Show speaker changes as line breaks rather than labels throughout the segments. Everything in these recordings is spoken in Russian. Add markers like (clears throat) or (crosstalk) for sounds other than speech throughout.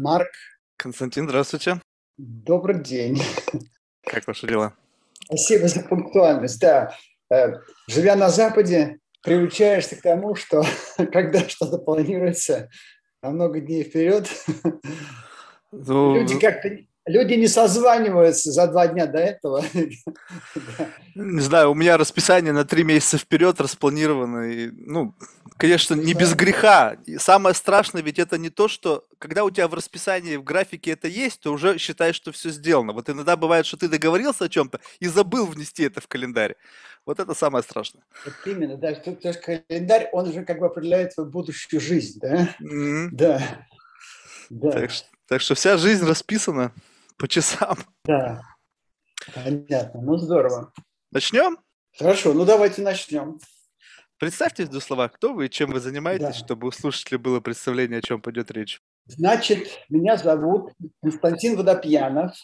Марк.
Константин, здравствуйте.
Добрый день.
Как ваши дела?
Спасибо за пунктуальность. Да, э, живя на Западе, приучаешься к тому, что (laughs) когда что-то планируется на много дней вперед, ну, люди как-то люди не созваниваются за два дня до этого.
Не знаю, у меня расписание на три месяца вперед распланировано. И, ну, конечно, не без греха. И самое страшное ведь это не то, что когда у тебя в расписании, в графике это есть, то уже считаешь, что все сделано. Вот иногда бывает, что ты договорился о чем-то и забыл внести это в календарь. Вот это самое страшное.
Вот именно, да. То, то есть календарь, он уже как бы определяет твою будущую жизнь, да?
Mm-hmm. Да. да. Так, так что вся жизнь расписана по часам.
Да, понятно. Ну, здорово.
Начнем?
Хорошо, ну давайте начнем.
Представьте в двух словах, кто вы и чем вы занимаетесь, да. чтобы у слушателей было представление, о чем пойдет речь.
Значит, меня зовут Константин Водопьянов.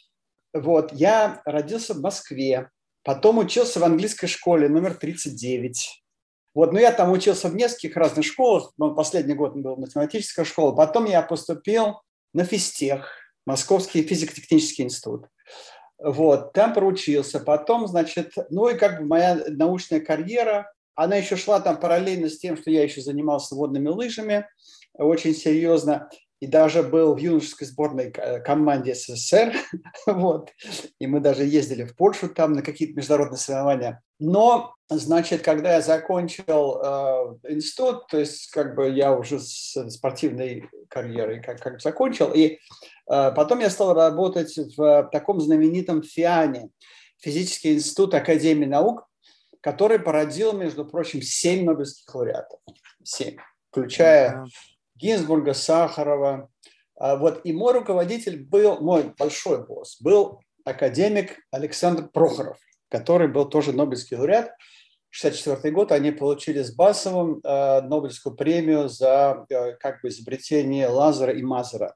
Вот, я родился в Москве, потом учился в английской школе номер 39. Вот, но я там учился в нескольких разных школах, но последний год был математическая школа. Потом я поступил на физтех, Московский физико-технический институт. Вот, там проучился. Потом, значит, ну и как бы моя научная карьера, она еще шла там параллельно с тем, что я еще занимался водными лыжами очень серьезно и даже был в юношеской сборной э, команде СССР, (laughs) вот, и мы даже ездили в Польшу там на какие-то международные соревнования. Но, значит, когда я закончил э, институт, то есть как бы я уже с спортивной карьерой как, как закончил, и э, потом я стал работать в таком знаменитом ФИАНе, Физический институт Академии наук, который породил, между прочим, семь Нобелевских лауреатов. Семь, включая Гинзбурга, Сахарова. А вот и мой руководитель был, мой большой босс, был академик Александр Прохоров, который был тоже Нобелевский лауреат. 1964 год они получили с Басовым э, Нобелевскую премию за э, как бы изобретение лазера и мазера.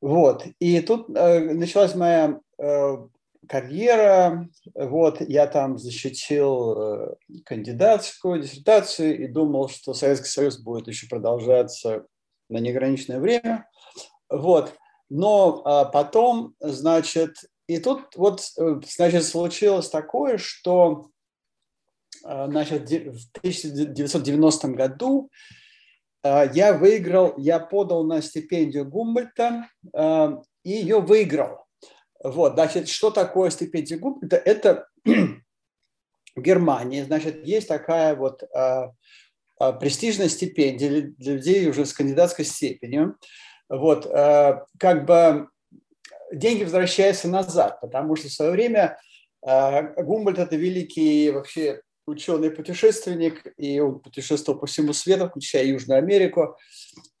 Вот. И тут началась моя карьера. Вот, я там защитил э, кандидатскую диссертацию и думал, что Советский Союз будет еще продолжаться на неограниченное время. Вот. Но а потом, значит, и тут вот, э, значит, случилось такое, что э, значит, в 1990 году я выиграл, я подал на стипендию Гумбольта и ее выиграл. Вот, значит, что такое стипендия Гумбольдта? Это (clears throat) в Германии, значит, есть такая вот а, а, престижная стипендия для людей уже с кандидатской степенью. Вот, а, как бы деньги возвращаются назад, потому что в свое время а, Гумбольд – это великий вообще ученый-путешественник, и он путешествовал по всему свету, включая Южную Америку.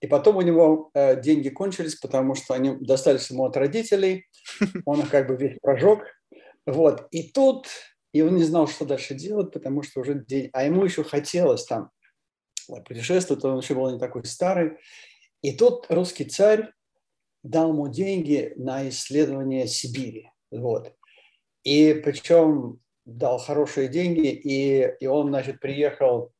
И потом у него э, деньги кончились, потому что они достались ему от родителей. (laughs) Он их как бы весь прожег. Вот. И тут, и он не знал, что дальше делать, потому что уже день... А ему еще хотелось там путешествовать, он еще был не такой старый. И тут русский царь дал ему деньги на исследование Сибири. Вот. И причем дал хорошие деньги, и, и он, значит, приехал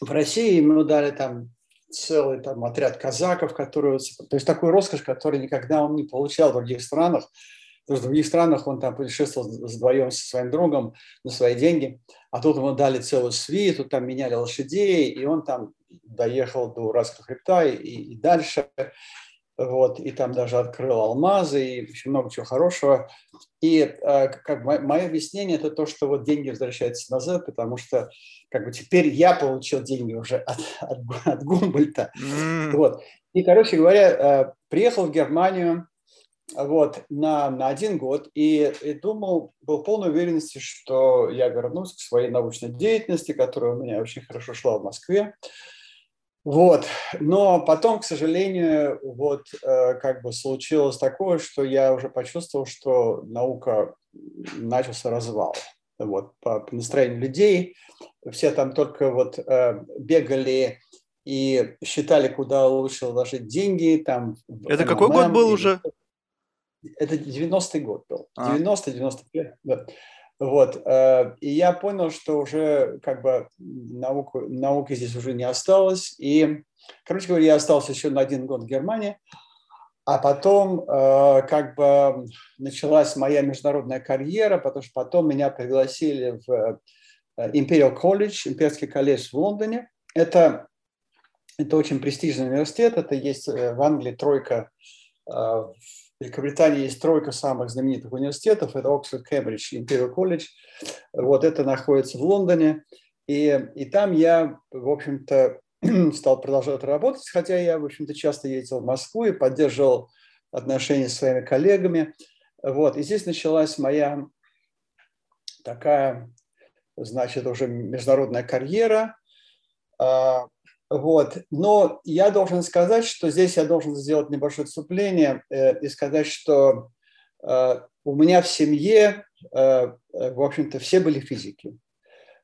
в Россию, ему дали там целый там отряд казаков, которые, то есть такой роскошь, который никогда он не получал в других странах, потому что в других странах он там путешествовал вдвоем со своим другом на свои деньги, а тут ему дали целую свиту, там меняли лошадей, и он там доехал до Уральского хребта и, и дальше вот, и там даже открыл алмазы, и очень много чего хорошего. И э, как мое объяснение это то, что вот деньги возвращаются назад, потому что как бы теперь я получил деньги уже от, от, от Гумбольта. Mm. Вот. И, короче говоря, э, приехал в Германию вот, на, на один год и, и думал, был полной уверенности, что я вернусь к своей научной деятельности, которая у меня очень хорошо шла в Москве. Вот. Но потом, к сожалению, вот э, как бы случилось такое, что я уже почувствовал, что наука начался развал. Вот, по, по настроению людей. Все там только вот э, бегали и считали, куда лучше вложить деньги. Там,
Это какой год был уже?
Это 90-й год был. А. 90-91. Да. Вот. Э, и я понял, что уже как бы науку, науки здесь уже не осталось. И, короче говоря, я остался еще на один год в Германии. А потом э, как бы началась моя международная карьера, потому что потом меня пригласили в э, Imperial College, Имперский колледж в Лондоне. Это, это очень престижный университет, это есть в Англии тройка, в Великобритании есть тройка самых знаменитых университетов, это Оксфорд, Кембридж и Imperial Колледж. Вот это находится в Лондоне. И, и там я, в общем-то, (clears throat) стал продолжать работать, хотя я, в общем-то, часто ездил в Москву и поддерживал отношения с своими коллегами. Вот. И здесь началась моя такая, значит, уже международная карьера. Вот. Но я должен сказать, что здесь я должен сделать небольшое отступление э, и сказать, что э, у меня в семье, э, в общем-то, все были физики.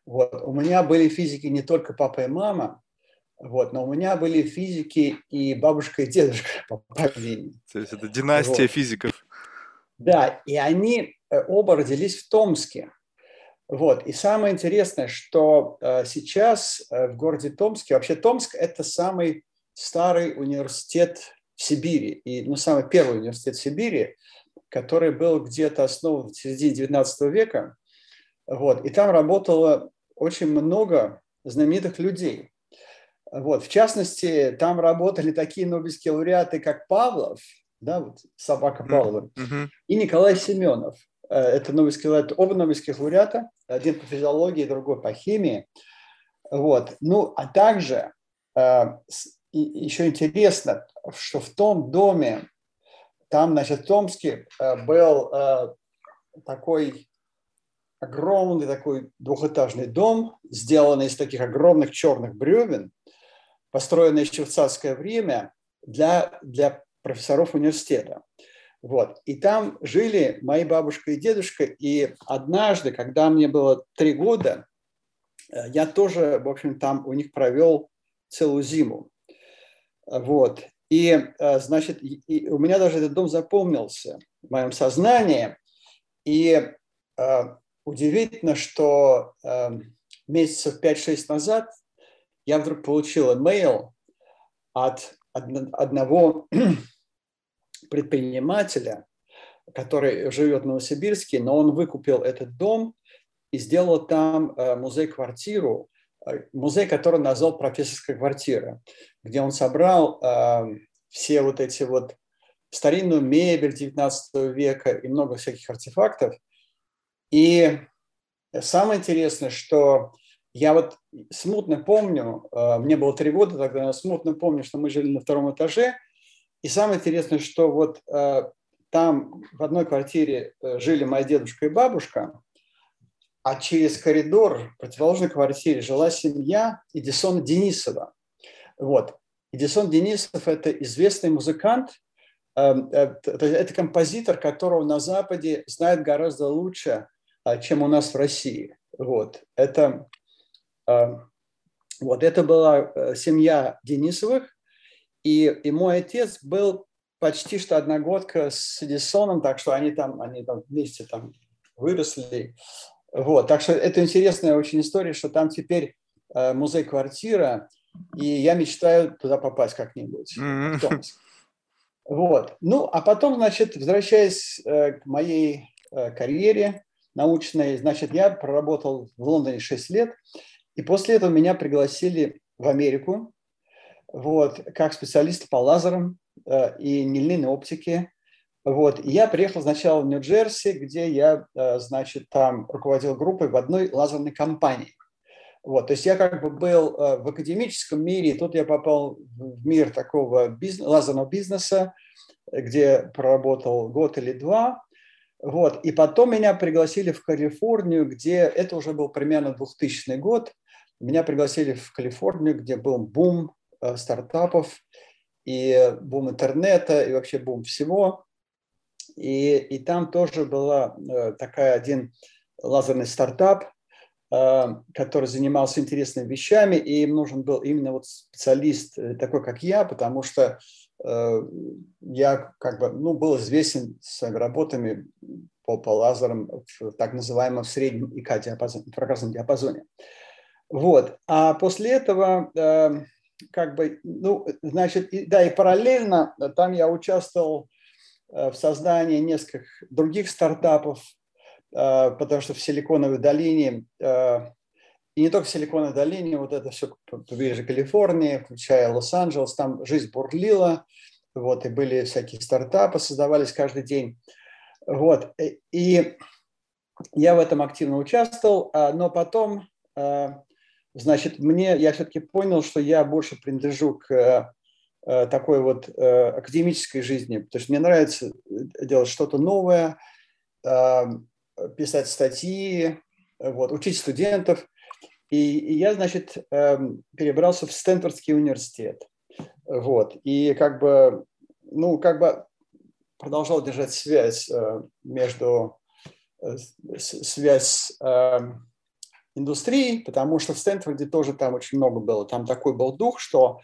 Вот. У меня были физики не только папа и мама, вот, но у меня были физики и бабушка и дедушка (laughs) по линии.
То есть это династия вот. физиков.
Да, и они оба родились в Томске. Вот. И самое интересное, что э, сейчас э, в городе Томске, вообще Томск – это самый старый университет в Сибири, и, ну, самый первый университет в Сибири, который был где-то основан в середине 19 века. Вот. И там работало очень много знаменитых людей. Вот. В частности, там работали такие нобелевские лауреаты, как Павлов, да, вот собака Павлова, mm-hmm. и Николай Семенов. Э, это нобелевские лауреаты, оба нобелевских лауреата, один по физиологии, другой по химии. Вот. Ну, а также э, еще интересно, что в том доме, там, значит, в Томске э, был такой огромный такой двухэтажный дом, сделанный из таких огромных черных бревен, построенная еще в царское время для, для профессоров университета. Вот. И там жили мои бабушка и дедушка. И однажды, когда мне было три года, э, я тоже, в общем, там у них провел целую зиму. Вот. И, э, значит, и у меня даже этот дом запомнился в моем сознании. И э, удивительно, что месяцев 5-6 назад я вдруг получил имейл от одного предпринимателя, который живет в Новосибирске, но он выкупил этот дом и сделал там э, музей-квартиру, э, музей, который назвал «Профессорская квартира», где он собрал э, все вот эти вот старинную мебель 19 века и много всяких артефактов. И самое интересное, что я вот смутно помню, мне было три года тогда, я смутно помню, что мы жили на втором этаже. И самое интересное, что вот э, там в одной квартире э, жили моя дедушка и бабушка, а через коридор в противоположной квартире жила семья Эдисона Денисова. Вот. Эдисон Денисов – это известный музыкант, это композитор, которого на Западе знают гораздо лучше, чем у нас в России. Вот. Это вот это была э, семья Денисовых, и, и мой отец был почти что одногодка с Эдисоном, так что они там, они там вместе там выросли. Вот, так что это интересная очень история, что там теперь э, музей-квартира, и я мечтаю туда попасть как-нибудь. Mm-hmm. Вот. Ну, а потом, значит, возвращаясь э, к моей э, карьере научной, значит, я проработал в Лондоне 6 лет, и после этого меня пригласили в Америку, вот, как специалист по лазерам э, и нелинейной оптике. Вот. И я приехал сначала в Нью-Джерси, где я, э, значит, там руководил группой в одной лазерной компании. Вот, то есть я как бы был э, в академическом мире, и тут я попал в мир такого бизнес, лазерного бизнеса, где проработал год или два. Вот, и потом меня пригласили в Калифорнию, где это уже был примерно 2000 год, меня пригласили в Калифорнию, где был бум стартапов и бум интернета, и вообще бум всего. И, и там тоже была э, такая один лазерный стартап, э, который занимался интересными вещами, и им нужен был именно вот специалист такой, как я, потому что я как бы, ну, был известен своими работами по, по лазерам в так называемом среднем ИК-диапазоне, инфракрасном диапазоне. Вот. А после этого э, как бы, ну, значит, да, и параллельно там я участвовал в создании нескольких других стартапов, потому что в Силиконовой долине, и не только в Силиконовой долине, вот это все побережье Калифорнии, включая Лос-Анджелес, там жизнь бурлила, вот, и были всякие стартапы, создавались каждый день. Вот, и я в этом активно участвовал, а, но потом, значит, мне, я все-таки понял, что я больше принадлежу к а, такой вот академической жизни, потому что мне нравится делать что-то новое, писать статьи, вот, учить студентов. И, и я, значит, перебрался в Стэнфордский университет. Вот. И как бы, ну, как бы продолжал держать связь между Э, связь эм, индустрии, потому что в Стэнфорде тоже там очень много было. Там такой был дух, что,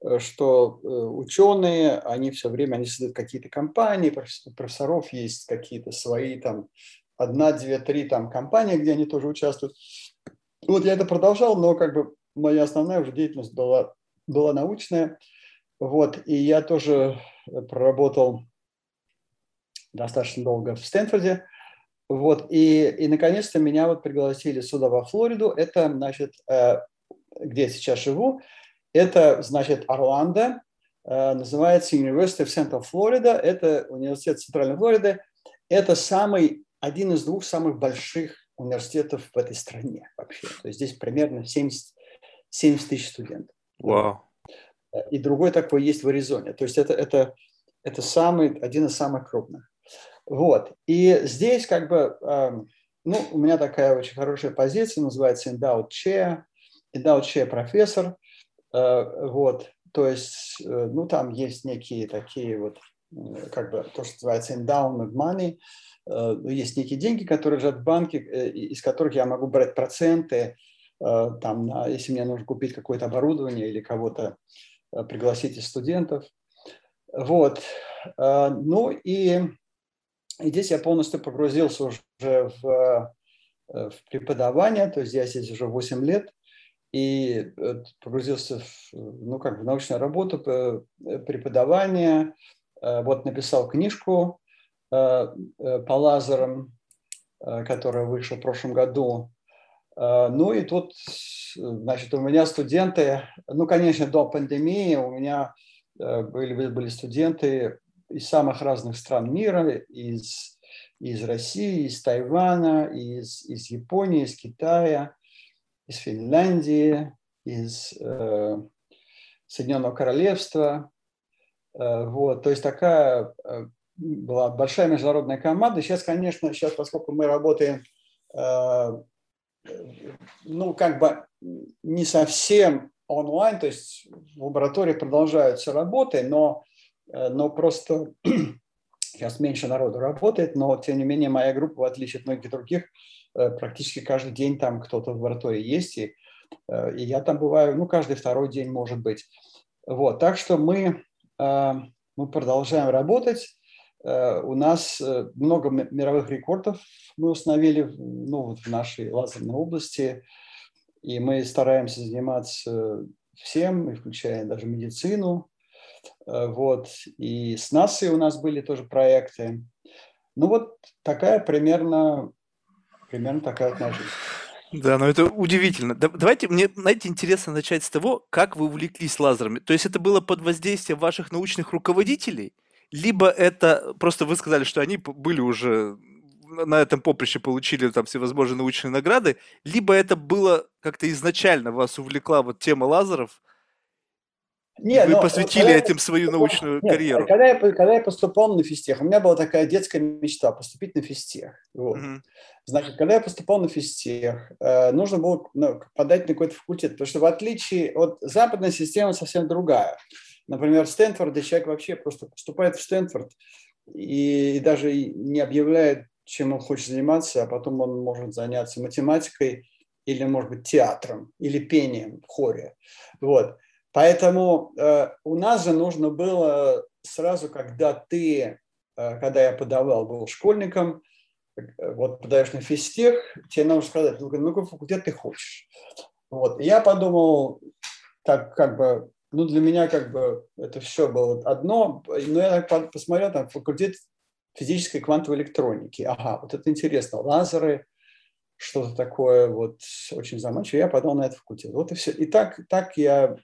э, что э, ученые, они все время, они создают какие-то компании, профессоров есть какие-то свои там, одна, две, три там компании, где они тоже участвуют. Вот я это продолжал, но как бы моя основная уже деятельность была, была научная. Вот, и я тоже проработал достаточно долго в Стэнфорде. Вот, и, и наконец-то меня вот пригласили сюда, во Флориду. Это, значит, э, где я сейчас живу. Это, значит, Орландо, э, называется University of Central Florida. Это университет Центральной Флориды. Это самый, один из двух самых больших университетов в этой стране вообще. То есть здесь примерно 70, 70 тысяч студентов.
Wow.
И другой такой есть в Аризоне. То есть это, это, это самый, один из самых крупных. Вот. И здесь как бы, эм, ну, у меня такая очень хорошая позиция, называется endowed chair, endowed chair профессор. Э, вот. То есть, э, ну, там есть некие такие вот, как бы, то, что называется endowment money, э, ну, есть некие деньги, которые лежат в банке, из которых я могу брать проценты, там, если мне нужно купить какое-то оборудование или кого-то пригласить из студентов. Вот. Ну и и здесь я полностью погрузился уже в, э, в преподавание, то есть я здесь уже 8 лет, и э, погрузился в, ну, как в научную работу, э, преподавание. Вот написал книжку по лазерам, которая вышла в прошлом году. Ну и тут, значит, у меня студенты, ну, конечно, до пандемии у меня были, были студенты из самых разных стран мира, из, из России, из Тайвана, из, из Японии, из Китая, из Финляндии, из э, Соединенного Королевства. Э, вот, то есть такая э, была большая международная команда. Сейчас, конечно, сейчас, поскольку мы работаем, э, ну, как бы не совсем онлайн, то есть в лаборатории продолжаются работы, но но просто (clears throat) сейчас меньше народу работает, но тем не менее моя группа, в отличие от многих других, э, практически каждый день там кто-то в лаборатории есть, и, э, и я там бываю, ну, каждый второй день, может быть. Вот, так что мы, мы продолжаем работать. У нас много мировых рекордов мы установили ну, в нашей лазерной области, и мы стараемся заниматься всем, включая даже медицину, Э, вот. И с НАСА у нас были тоже проекты. Ну вот такая примерно, примерно такая вот наша
Да, но это удивительно. Давайте, мне, знаете, интересно начать с того, как вы увлеклись лазерами. То есть это было под воздействием ваших научных руководителей? Либо это просто вы сказали, что они были уже на этом поприще получили там всевозможные научные награды, либо это было как-то изначально вас увлекла вот тема лазеров, нет, вы но, посвятили когда этим свою научную нет, карьеру.
Когда я, когда я поступал на физтех, у меня была такая детская мечта поступить на физтех. Вот. Угу. Значит, когда я поступал на физтех, э, нужно было ну, подать на какой-то факультет, потому что в отличие от западной системы совсем другая. Например, в Стэнфорде человек вообще просто поступает в Стэнфорд и даже не объявляет, чем он хочет заниматься, а потом он может заняться математикой или, может быть, театром или пением в хоре. Вот. Поэтому э, у нас же нужно было сразу, когда ты, э, когда я подавал, был школьником, э, вот подаешь на физтех, тебе нужно сказать, ну, ну факультет ты хочешь. Вот. И я подумал, так как бы ну, для меня как бы это все было одно. Но я так посмотрел, там факультет физической квантовой электроники. Ага, вот это интересно. Лазеры, что-то такое вот очень заманчивое. Я подал на этот факультет. Вот и все. И так, так я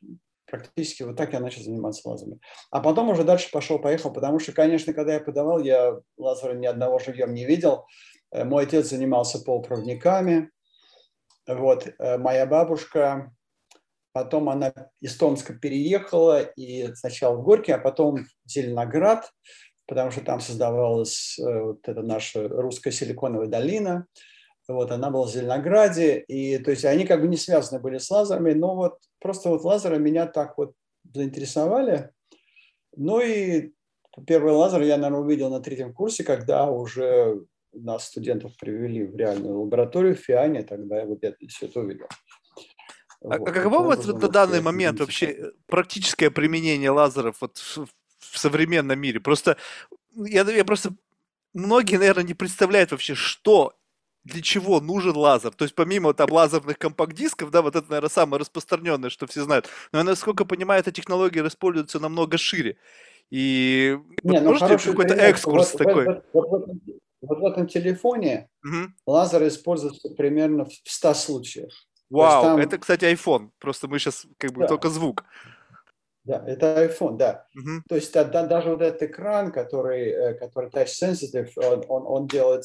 практически вот так я начал заниматься лазерами. А потом уже дальше пошел-поехал, потому что, конечно, когда я подавал, я лазера ни одного живьем не видел. Э, мой отец занимался полупроводниками. Вот, э, моя бабушка, потом она из Томска переехала, и сначала в Горький, а потом в Зеленоград, потому что там создавалась э, вот эта наша русская силиконовая долина. Вот, она была в Зеленограде, и то есть они как бы не связаны были с лазерами, но вот просто вот лазеры меня так вот заинтересовали. Ну и первый лазер я, наверное, увидел на третьем курсе, когда уже нас, студентов, привели в реальную лабораторию в ФИАНе, тогда я вот это, все это увидел.
А, вот. каково вас на данный момент вообще э, практическое применение лазеров вот в, в современном мире? Просто я, я просто многие, наверное, не представляют вообще, что для чего нужен лазер. То есть помимо там лазерных компакт-дисков, да, вот это, наверное, самое распространенное, что все знают. Но я, насколько понимаю, эта технология используется намного шире. И
Не, ну, можете какой-то экскурс вот, такой? Вот, вот, вот, вот в этом телефоне угу. лазер используется примерно в 100 случаях.
Вау, там... это, кстати, iPhone. Просто мы сейчас как бы да. только звук.
Да, это iPhone, да. Uh-huh. То есть да, даже вот этот экран, который, э, который touch sensitive, он, он, он делает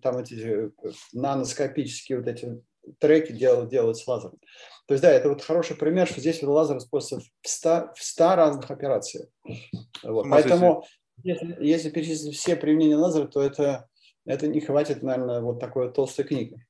там эти э, наноскопические вот эти треки делают, делают с лазером. То есть да, это вот хороший пример, что здесь вот лазер используется в 100, в 100 разных операциях. Вот. Поэтому если, если перечислить все применения лазера, то это, это не хватит, наверное, вот такой толстой книги.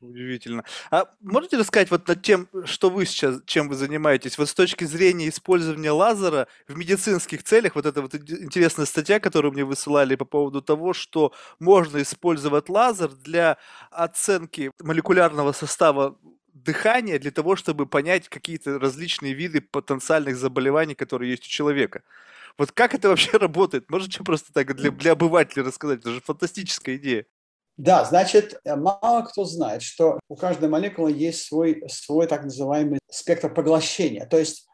Удивительно. А можете рассказать вот над тем, что вы сейчас, чем вы занимаетесь, вот с точки зрения использования лазера в медицинских целях, вот эта вот интересная статья, которую мне высылали по поводу того, что можно использовать лазер для оценки молекулярного состава дыхания для того, чтобы понять какие-то различные виды потенциальных заболеваний, которые есть у человека. Вот как это вообще (laughs) работает? Можете просто так для, для обывателя рассказать? Это же фантастическая идея.
Да, значит, э, мало кто знает, что у каждой молекулы есть свой, свой так называемый спектр поглощения. То есть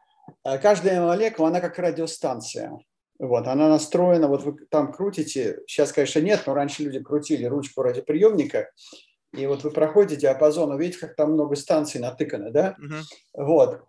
э, каждая молекула, она как радиостанция. Вот, она настроена, вот вы там крутите, сейчас, конечно, нет, но раньше люди крутили ручку радиоприемника, и вот вы проходите диапазон, увидите, как там много станций натыкано, да? Uh-huh. Вот.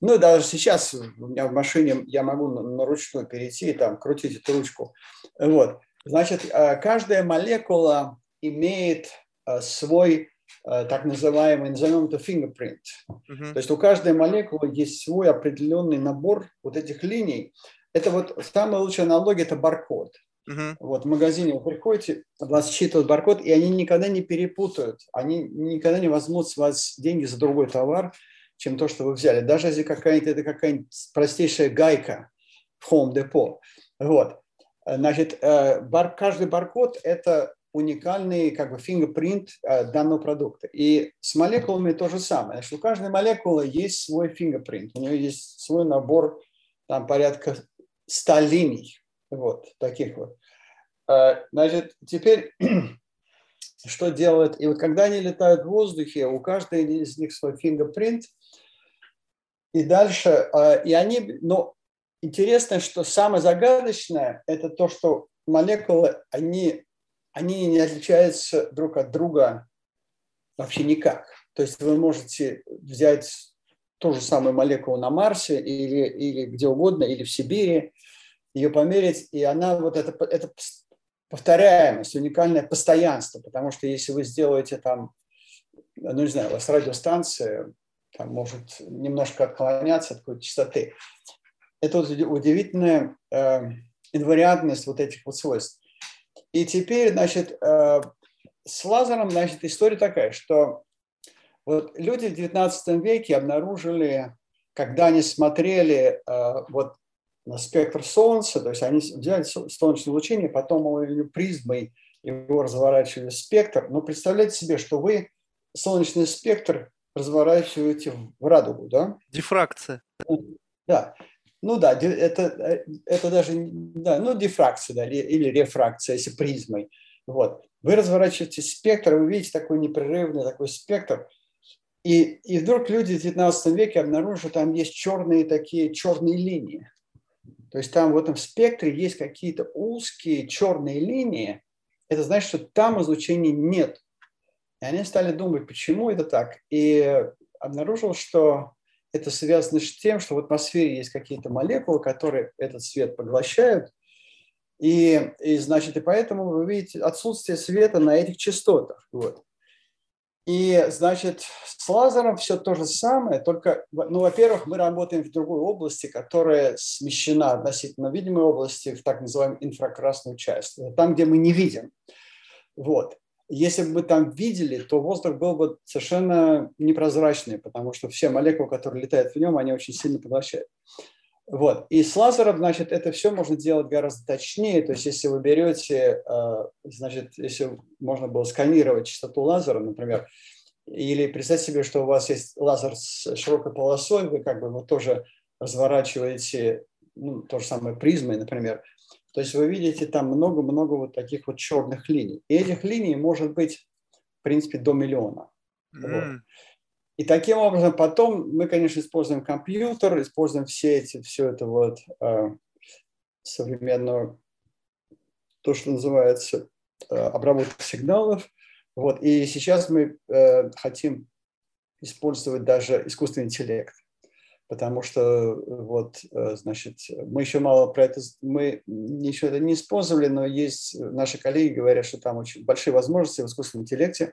Ну, даже сейчас у меня в машине я могу на, на ручную перейти и там крутить эту ручку. Вот. Значит, э, каждая молекула имеет э, свой э, так называемый, назовем это fingerprint. Uh-huh. То есть у каждой молекулы есть свой определенный набор вот этих линий. Это вот самая лучшая аналогия – это баркод. Uh-huh. Вот в магазине вы приходите, вас считывают баркод, и они никогда не перепутают, они никогда не возьмут с вас деньги за другой товар, чем то, что вы взяли. Даже если какая-нибудь это какая-нибудь простейшая гайка в Home Depot. Вот. Значит, э, бар, каждый баркод – это уникальный как бы fingerprint э, данного продукта. И с молекулами то же самое. Значит, у каждой молекулы есть свой fingerprint, у нее есть свой набор там порядка 100 линий, вот таких вот. Э, значит, теперь (clears throat) что делают? И вот когда они летают в воздухе, у каждой из них свой fingerprint, и дальше, э, и они, но интересно, что самое загадочное, это то, что молекулы, они они не отличаются друг от друга вообще никак. То есть вы можете взять ту же самую молекулу на Марсе или, или где угодно, или в Сибири, ее померить, и она вот это, это повторяемость, уникальное постоянство, потому что если вы сделаете там, ну не знаю, у вас радиостанция там может немножко отклоняться от какой-то частоты. Это вот удивительная э, инвариантность вот этих вот свойств. И теперь, значит, э, с лазером, значит, история такая, что вот люди в XIX веке обнаружили, когда они смотрели э, вот на спектр Солнца, то есть они взяли солнечное лучение, потом призмой его разворачивали в спектр. Но представляете себе, что вы солнечный спектр разворачиваете в радугу, да?
Дифракция.
Да. Ну да, это, э, это даже, да, ну дифракция да, или рефракция, если призмой. Вот. Вы разворачиваете спектр, вы видите такой непрерывный такой спектр. И, и вдруг люди в 19 веке обнаружили, что там есть черные такие черные линии. То есть там в этом спектре есть какие-то узкие черные линии. Это значит, что там излучения нет. И они стали думать, почему это так. И обнаружил, что это связано с тем, что в атмосфере есть какие-то молекулы, которые этот свет поглощают. И, и значит, и поэтому вы видите отсутствие света на этих частотах. Вот. И, значит, с лазером все то же самое, только, ну, во-первых, мы работаем в другой области, которая смещена относительно видимой области в так называемую инфракрасную часть. Там, где мы не видим. Вот. Если бы мы там видели, то воздух был бы совершенно непрозрачный, потому что все молекулы, которые летают в нем, они очень сильно поглощают. Вот. И с лазером, значит, это все можно делать гораздо точнее. То есть, если вы берете, э, значит, если можно было сканировать частоту лазера, например, или представьте себе, что у вас есть лазер с широкой полосой, вы как бы его тоже разворачиваете, ну, то же самое призмой, например. То есть вы видите там много-много вот таких вот черных линий. И этих линий может быть, в принципе, до миллиона. Mm. Вот. И таким образом потом мы, конечно, используем компьютер, используем все эти, все это вот э, современную, то, что называется э, обработка сигналов. Вот. И сейчас мы э, хотим использовать даже искусственный интеллект, потому что вот, э, значит, мы еще мало про это, мы еще это не использовали, но есть наши коллеги говорят, что там очень большие возможности в искусственном интеллекте,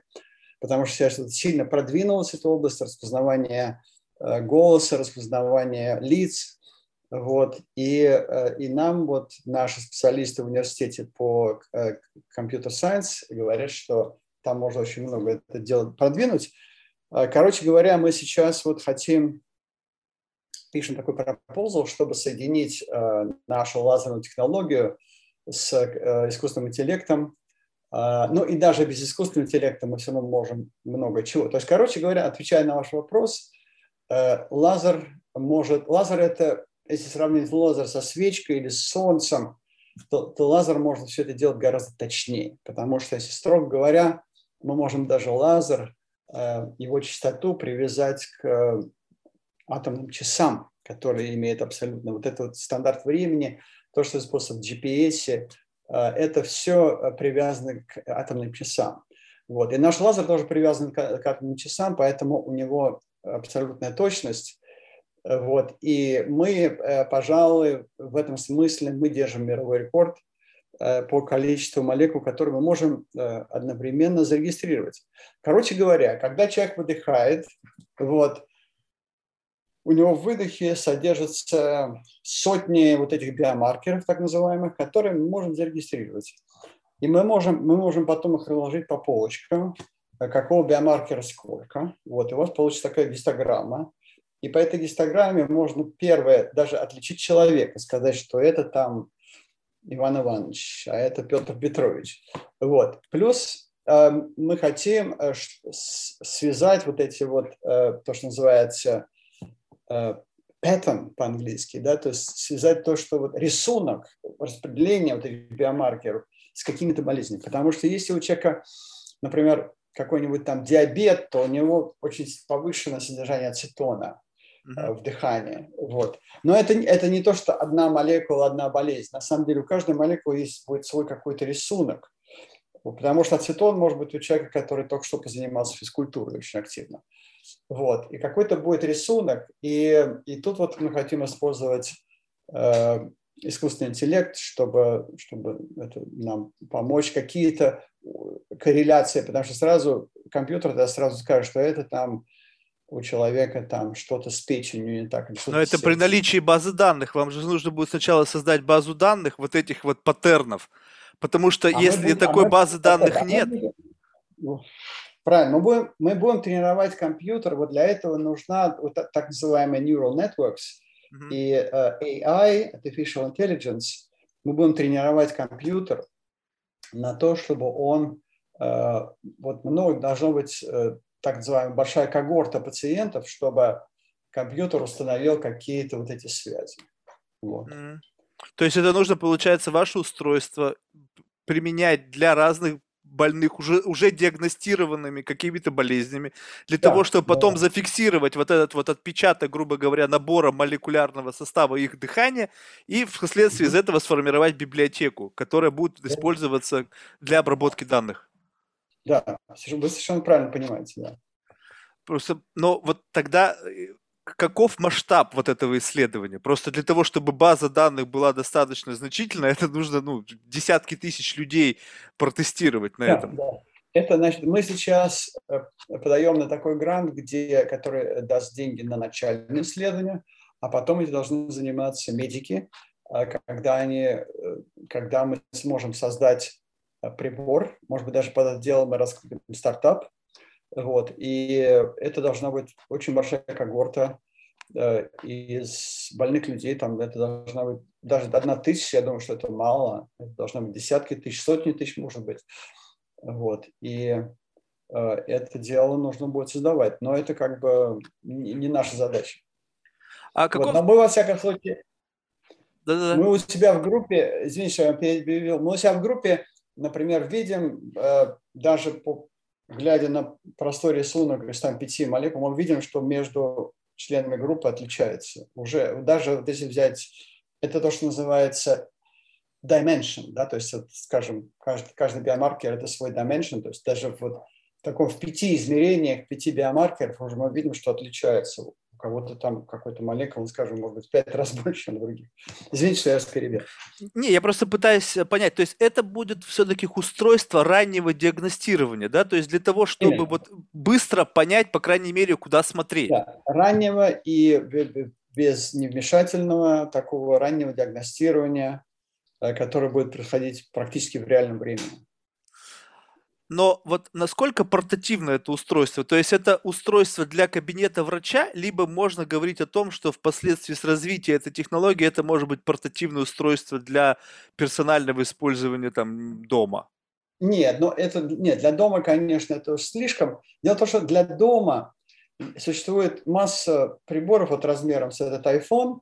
потому что сейчас сильно продвинулась эта область распознавания э, голоса, распознавания лиц. Вот. И, э, и нам вот наши специалисты в университете по компьютер-сайенс говорят, что там можно очень много это делать, продвинуть. Э, короче говоря, мы сейчас вот хотим, пишем такой proposal, чтобы соединить нашу лазерную технологию с искусственным интеллектом а, ну и даже без искусственного интеллекта мы все равно можем много чего. То есть, короче говоря, отвечая на ваш вопрос, э, лазер может... Лазер – это, если сравнить лазер со свечкой или с солнцем, то, то лазер может все это делать гораздо точнее. Потому что, если строго говоря, мы можем даже лазер, э, его частоту привязать к э, атомным часам, которые имеют абсолютно вот этот стандарт времени, то, что в GPS, Э, это все э, привязано к атомным часам. Вот. И наш лазер тоже привязан к, атомным часам, поэтому у него абсолютная точность. Вот. И мы, э, пожалуй, в этом смысле мы держим мировой рекорд по количеству молекул, которые мы можем одновременно зарегистрировать. Короче говоря, когда человек выдыхает, вот, у него в выдохе содержатся сотни вот этих биомаркеров, так называемых, которые мы можем зарегистрировать. И мы можем, мы можем потом их разложить по полочкам, э, какого биомаркера сколько. Вот, и у вас получится такая гистограмма. И по этой гистограмме можно, первое, даже отличить человека, сказать, что это там Иван Иванович, а это Петр Петрович. Вот. Плюс э, мы хотим э, связать вот эти вот, э, то, что называется pattern по-английски, да, то есть связать то, что вот рисунок распределения вот этих биомаркеров с какими-то болезнями. Потому что если у человека, например, какой-нибудь там диабет, то у него очень повышенное содержание ацетона uh-huh. в дыхании. Вот. Но это, это не то, что одна молекула, одна болезнь. На самом деле у каждой молекулы есть будет свой какой-то рисунок. Потому что ацетон может быть у человека, который только что позанимался физкультурой очень активно. Вот. И какой-то будет рисунок. И, и тут вот мы хотим использовать э, искусственный интеллект, чтобы, чтобы это нам помочь какие-то корреляции, потому что сразу компьютер да, сразу скажет, что это там у человека там что-то с печенью не так.
Но это при наличии базы данных. Вам же нужно будет сначала создать базу данных вот этих вот паттернов. Потому что а если будем, такой а базы мы, данных а нет...
Правильно. Мы будем, мы будем тренировать компьютер. Вот для этого нужна вот так называемая neural networks mm-hmm. и uh, AI, artificial intelligence. Мы будем тренировать компьютер на то, чтобы он uh, вот много должно быть uh, так называемая большая когорта пациентов, чтобы компьютер установил какие-то вот эти связи. Вот.
Mm-hmm. То есть это нужно, получается, ваше устройство применять для разных больных уже, уже диагностированными какими-то болезнями, для да, того, чтобы потом да. зафиксировать вот этот вот отпечаток, грубо говоря, набора молекулярного состава их дыхания, и вследствие mm-hmm. из этого сформировать библиотеку, которая будет использоваться для обработки данных.
Да, вы совершенно правильно понимаете, да.
Просто, но вот тогда э, каков масштаб вот этого исследования? Просто для того, чтобы база данных была достаточно значительная, (laughs) это нужно ну, десятки тысяч людей протестировать на да, этом. Да.
Это значит, мы сейчас э, подаем на такой грант, где, который даст деньги на начальное исследование, а потом эти должны заниматься медики, а когда, они, э, когда мы сможем создать э, прибор, может быть, даже под это дело мы раскрутим стартап, вот. И это должна быть очень большая когорта э, из больных людей. Там это должна быть даже одна тысяча, я думаю, что это мало. Это должно быть десятки тысяч, сотни тысяч, может быть. Вот. И э, это дело нужно будет создавать. Но это как бы не, наша задача. А каков... вот. Но мы, во всяком случае, Да-да-да. мы у себя в группе, извините, что я перебил, мы у себя в группе, например, видим э, даже по глядя на простой рисунок из там пяти молекул, мы видим, что между членами группы отличается. Уже даже вот если взять, это то, что называется dimension, да, то есть, скажем, каждый, каждый биомаркер – это свой dimension, то есть даже вот в таком в пяти измерениях, пяти биомаркеров уже мы видим, что отличается кого-то там какой-то молекул, скажем, может быть, в пять (laughs) раз больше, чем других. Извините, что я вас перебил.
Не, я просто пытаюсь э, понять, то есть это будет все-таки устройство раннего диагностирования, да, то есть для того, чтобы Именно. вот быстро понять, по крайней мере, куда смотреть. Да,
раннего и без невмешательного такого раннего диагностирования, э, которое будет происходить практически в реальном времени.
Но вот насколько портативно это устройство? То есть это устройство для кабинета врача, либо можно говорить о том, что впоследствии с развитием этой технологии это может быть портативное устройство для персонального использования там дома?
Нет, но это нет, для дома, конечно, это уж слишком. Дело в том, что для дома существует масса приборов вот размером с этот iPhone,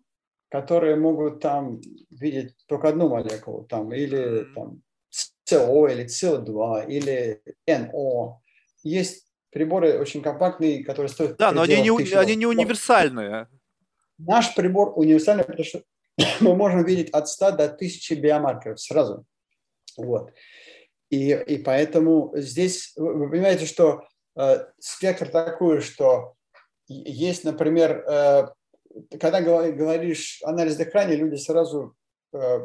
которые могут там видеть только одну молекулу, там, или там, СО или СО2 или НО. Есть приборы очень компактные, которые стоят...
Да, но они не, они не универсальные.
Наш прибор универсальный, потому что (coughs) мы можем видеть от 100 до 1000 биомаркеров сразу. Вот. И, и поэтому здесь, вы понимаете, что э, спектр такой, что есть, например, э, когда говоришь анализ дыхания, люди сразу э,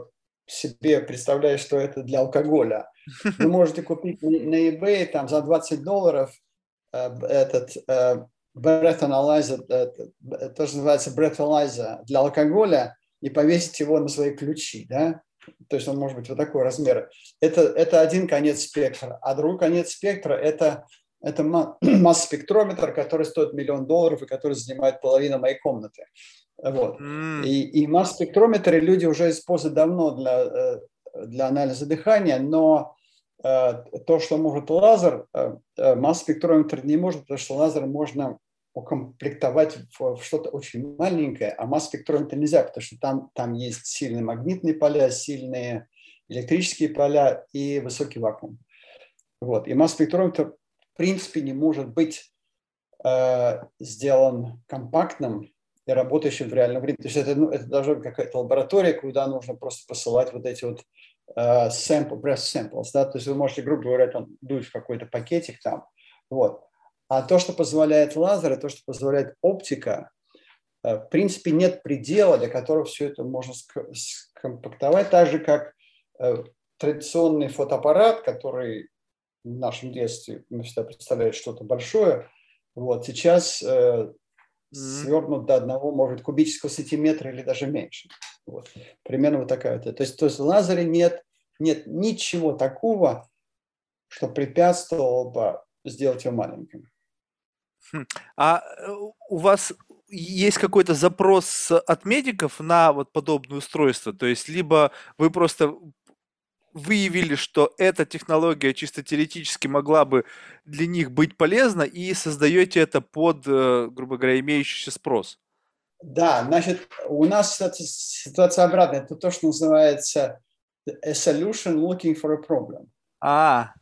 себе представляешь, что это для алкоголя. Вы (laughs) можете купить на eBay там, за 20 долларов э, этот э, breath analyzer, э, то, что называется breath analyzer для алкоголя, и повесить его на свои ключи. Да? То есть он может быть вот такой размер. Это, это один конец спектра. А другой конец спектра – это это (clears throat) масс-спектрометр, который стоит миллион долларов и который занимает половину моей комнаты. Вот. Mm. И, и масс-спектрометры люди уже используют давно для, э, для анализа дыхания, но э, то, что может лазер, э, масс-спектрометр не может, потому что лазер можно укомплектовать в, в что-то очень маленькое, а масс-спектрометр нельзя, потому что там, там есть сильные магнитные поля, сильные электрические поля и высокий вакуум. Вот. И масс-спектрометр в принципе не может быть э, сделан компактным и работающим в реальном времени. То есть это, ну, это должна быть какая-то лаборатория, куда нужно просто посылать вот эти вот uh, sample, breast samples. Да? То есть вы можете, грубо говоря, там, дуть в какой-то пакетик там. Вот. А то, что позволяет лазер, и то, что позволяет оптика, uh, в принципе, нет предела, для которого все это можно скомпактовать, так же, как uh, традиционный фотоаппарат, который в нашем детстве мы всегда представляли что-то большое, вот, сейчас свернут до одного, может, кубического сантиметра или даже меньше. Вот. Примерно вот такая вот. То есть, то есть в лазере нет, нет ничего такого, что препятствовало бы сделать его маленьким.
Хм. А э, у вас есть какой-то запрос от медиков на вот подобное устройство? То есть либо вы просто выявили, что эта технология чисто теоретически могла бы для них быть полезна, и создаете это под, э, грубо говоря, имеющийся спрос.
Да, значит, у нас ситуация обратная. Это то, что называется a solution looking for a problem.
А.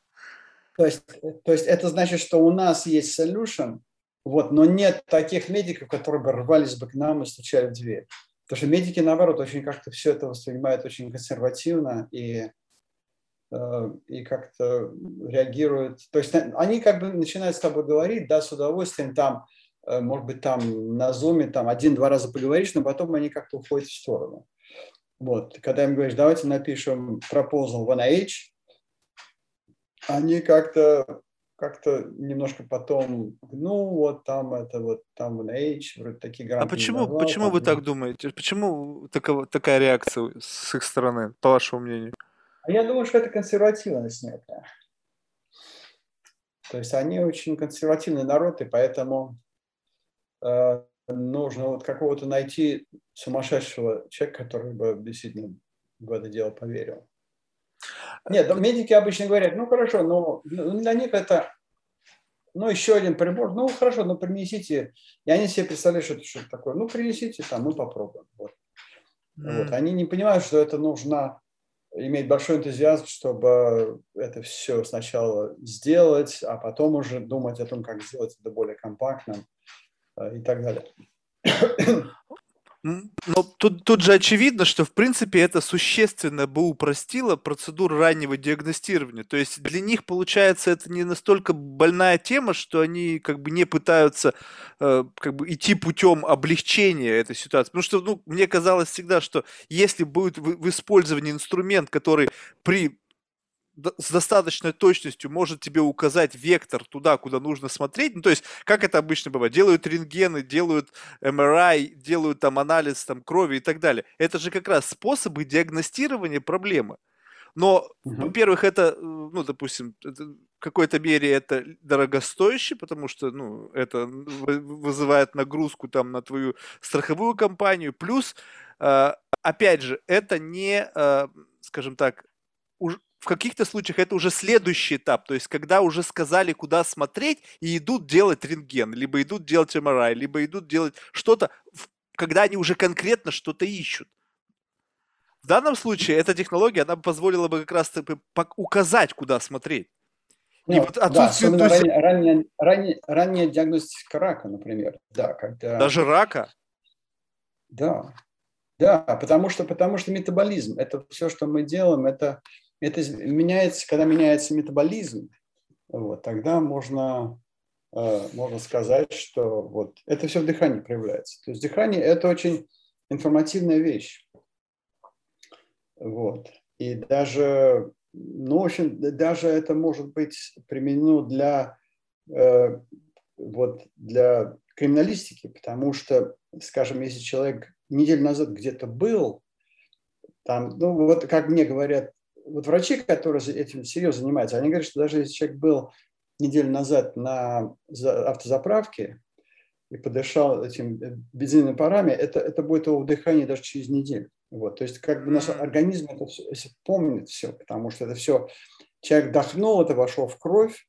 То есть, то есть это значит, что у нас есть solution, вот, но нет таких медиков, которые бы рвались бы к нам и стучали в дверь. Потому что медики, наоборот, очень как-то все это воспринимают очень консервативно и, и как-то реагируют. То есть они как бы начинают с тобой говорить, да, с удовольствием, там, э, может быть, там на зуме там один-два раза поговоришь, но потом они как-то уходят в сторону. Вот, когда им говоришь, давайте напишем proposal в NIH, они как-то как-то немножко потом, ну вот там это вот там в NIH, вроде такие
гранты. А почему, давал, почему там, вы так думаете? Почему такова, такая реакция с их стороны, по вашему мнению?
А я думаю, что это консервативность некая. То есть они очень консервативный народ, и поэтому э, нужно вот какого-то найти сумасшедшего человека, который бы действительно в это дело поверил. Нет, медики обычно говорят, ну хорошо, но для них это, ну еще один прибор, ну хорошо, ну принесите, и они себе представляют, что это что-то такое, ну принесите там, мы попробуем. Вот. Mm. вот. Они не понимают, что это нужно иметь большой энтузиазм, чтобы это все сначала сделать, а потом уже думать о том, как сделать это более компактным э, и так далее.
Но тут, тут же очевидно, что в принципе это существенно бы упростило процедуру раннего диагностирования. То есть для них получается это не настолько больная тема, что они как бы не пытаются э, как бы идти путем облегчения этой ситуации. Потому что ну, мне казалось всегда, что если будет в, в использовании инструмент, который при с достаточной точностью может тебе указать вектор туда, куда нужно смотреть. Ну, то есть, как это обычно бывает, делают рентгены, делают МРИ, делают там анализ там, крови и так далее. Это же как раз способы диагностирования проблемы. Но, угу. во-первых, это, э, ну, допустим, это, в какой-то мере это дорогостоящее, потому что, ну, это вызывает нагрузку там на твою страховую компанию. Плюс, э, опять же, это не, э, скажем так, в каких-то случаях это уже следующий этап, то есть когда уже сказали, куда смотреть, и идут делать рентген, либо идут делать МРИ, либо идут делать что-то, когда они уже конкретно что-то ищут. В данном случае эта технология, она позволила бы как раз указать, куда смотреть.
И ну, вот отсутствие да, ранняя, ранняя, ранняя, ранняя диагностика рака, например. Да,
когда... Даже рака?
Да, да, потому что, потому что метаболизм, это все, что мы делаем, это это меняется, когда меняется метаболизм, вот, тогда можно, э, можно сказать, что вот, это все в дыхании проявляется. То есть дыхание – это очень информативная вещь. Вот. И даже, ну, в общем, даже это может быть применено для, э, вот, для криминалистики, потому что, скажем, если человек неделю назад где-то был, там, ну, вот как мне говорят, вот врачи, которые этим серьезно занимаются, они говорят, что даже если человек был неделю назад на автозаправке и подышал этим э, бензиновыми парами, это, это будет его дыхание даже через неделю. Вот, то есть как бы наш организм это все, помнит все, потому что это все, человек вдохнул, это вошло в кровь,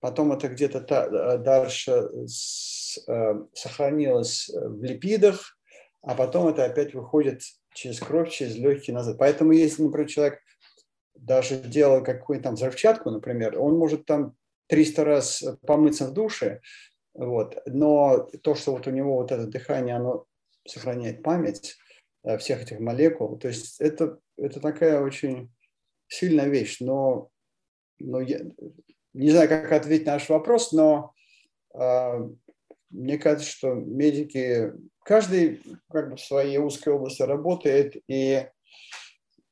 потом это где-то э, дальше с, э, сохранилось в липидах, а потом это опять выходит через кровь, через легкие назад. Поэтому если, например, человек даже делая какую-нибудь там взрывчатку, например, он может там 300 раз помыться в душе, вот, но то, что вот у него вот это дыхание, оно сохраняет память э, всех этих молекул, то есть это, это такая очень сильная вещь, но, но я не знаю, как ответить на наш вопрос, но э, мне кажется, что медики, каждый как бы в своей узкой области работает, и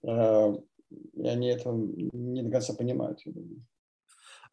э, и они этого не до конца понимают.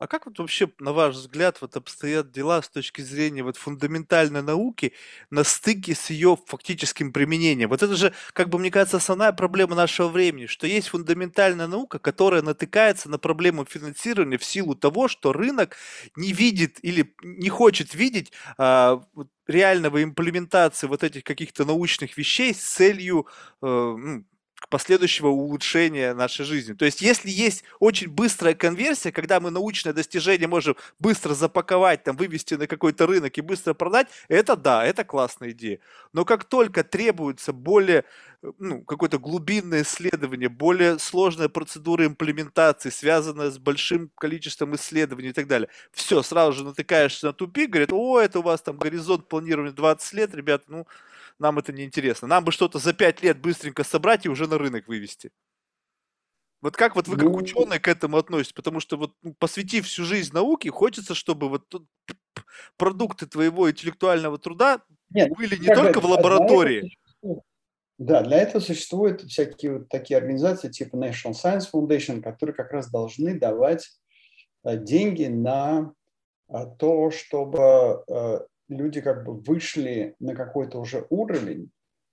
А как вот вообще, на ваш взгляд, вот обстоят дела с точки зрения вот фундаментальной науки на стыке с ее фактическим применением? Вот это же, как бы мне кажется, основная проблема нашего времени, что есть фундаментальная наука, которая натыкается на проблему финансирования в силу того, что рынок не видит или не хочет видеть а, реального имплементации вот этих каких-то научных вещей с целью э, ну, последующего улучшения нашей жизни. То есть, если есть очень быстрая конверсия, когда мы научное достижение можем быстро запаковать, там, вывести на какой-то рынок и быстро продать, это да, это классная идея. Но как только требуется более, ну, какое-то глубинное исследование, более сложная процедура имплементации, связанная с большим количеством исследований и так далее, все, сразу же натыкаешься на тупик, говорят, о, это у вас там горизонт планирования 20 лет, ребята, ну, нам это не интересно. Нам бы что-то за пять лет быстренько собрать и уже на рынок вывести. Вот как вот вы как ну, ученые к этому относитесь? Потому что вот ну, посвятив всю жизнь науке, хочется, чтобы вот продукты твоего интеллектуального труда нет, были не только в лаборатории.
Да, для этого существуют всякие вот такие организации типа National Science Foundation, которые как раз должны давать э, деньги на э, то, чтобы э, люди как бы вышли на какой-то уже уровень,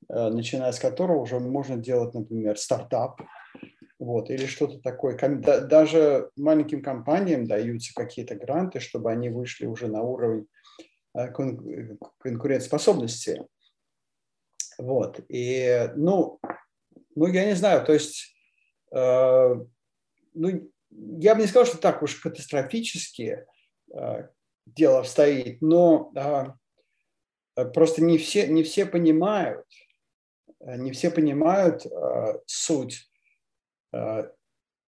э, начиная с которого уже можно делать, например, стартап, вот, или что-то такое. Даже маленьким компаниям даются какие-то гранты, чтобы они вышли уже на уровень э, конкурентоспособности. Вот. И, ну, ну, я не знаю, то есть, э, ну, я бы не сказал, что так уж катастрофически, э, дело обстоит, но а, просто не все, не все понимают, э, не все понимают а, суть а,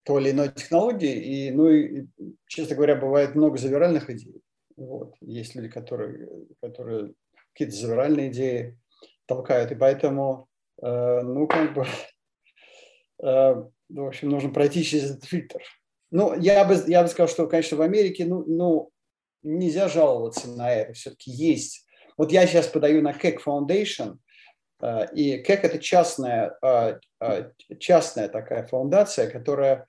той или иной технологии, и, ну, и, честно говоря, бывает много завиральных идей. Вот. Есть люди, которые, которые какие-то завиральные идеи толкают, и поэтому, э, ну, как бы, (laughs) э, в общем, нужно пройти через этот фильтр. Ну, я бы, я бы сказал, что, конечно, в Америке, ну, ну нельзя жаловаться на это. Все-таки есть. Вот я сейчас подаю на Keck Foundation, э, и Keck – это частная, э, э, частная такая фундация, которая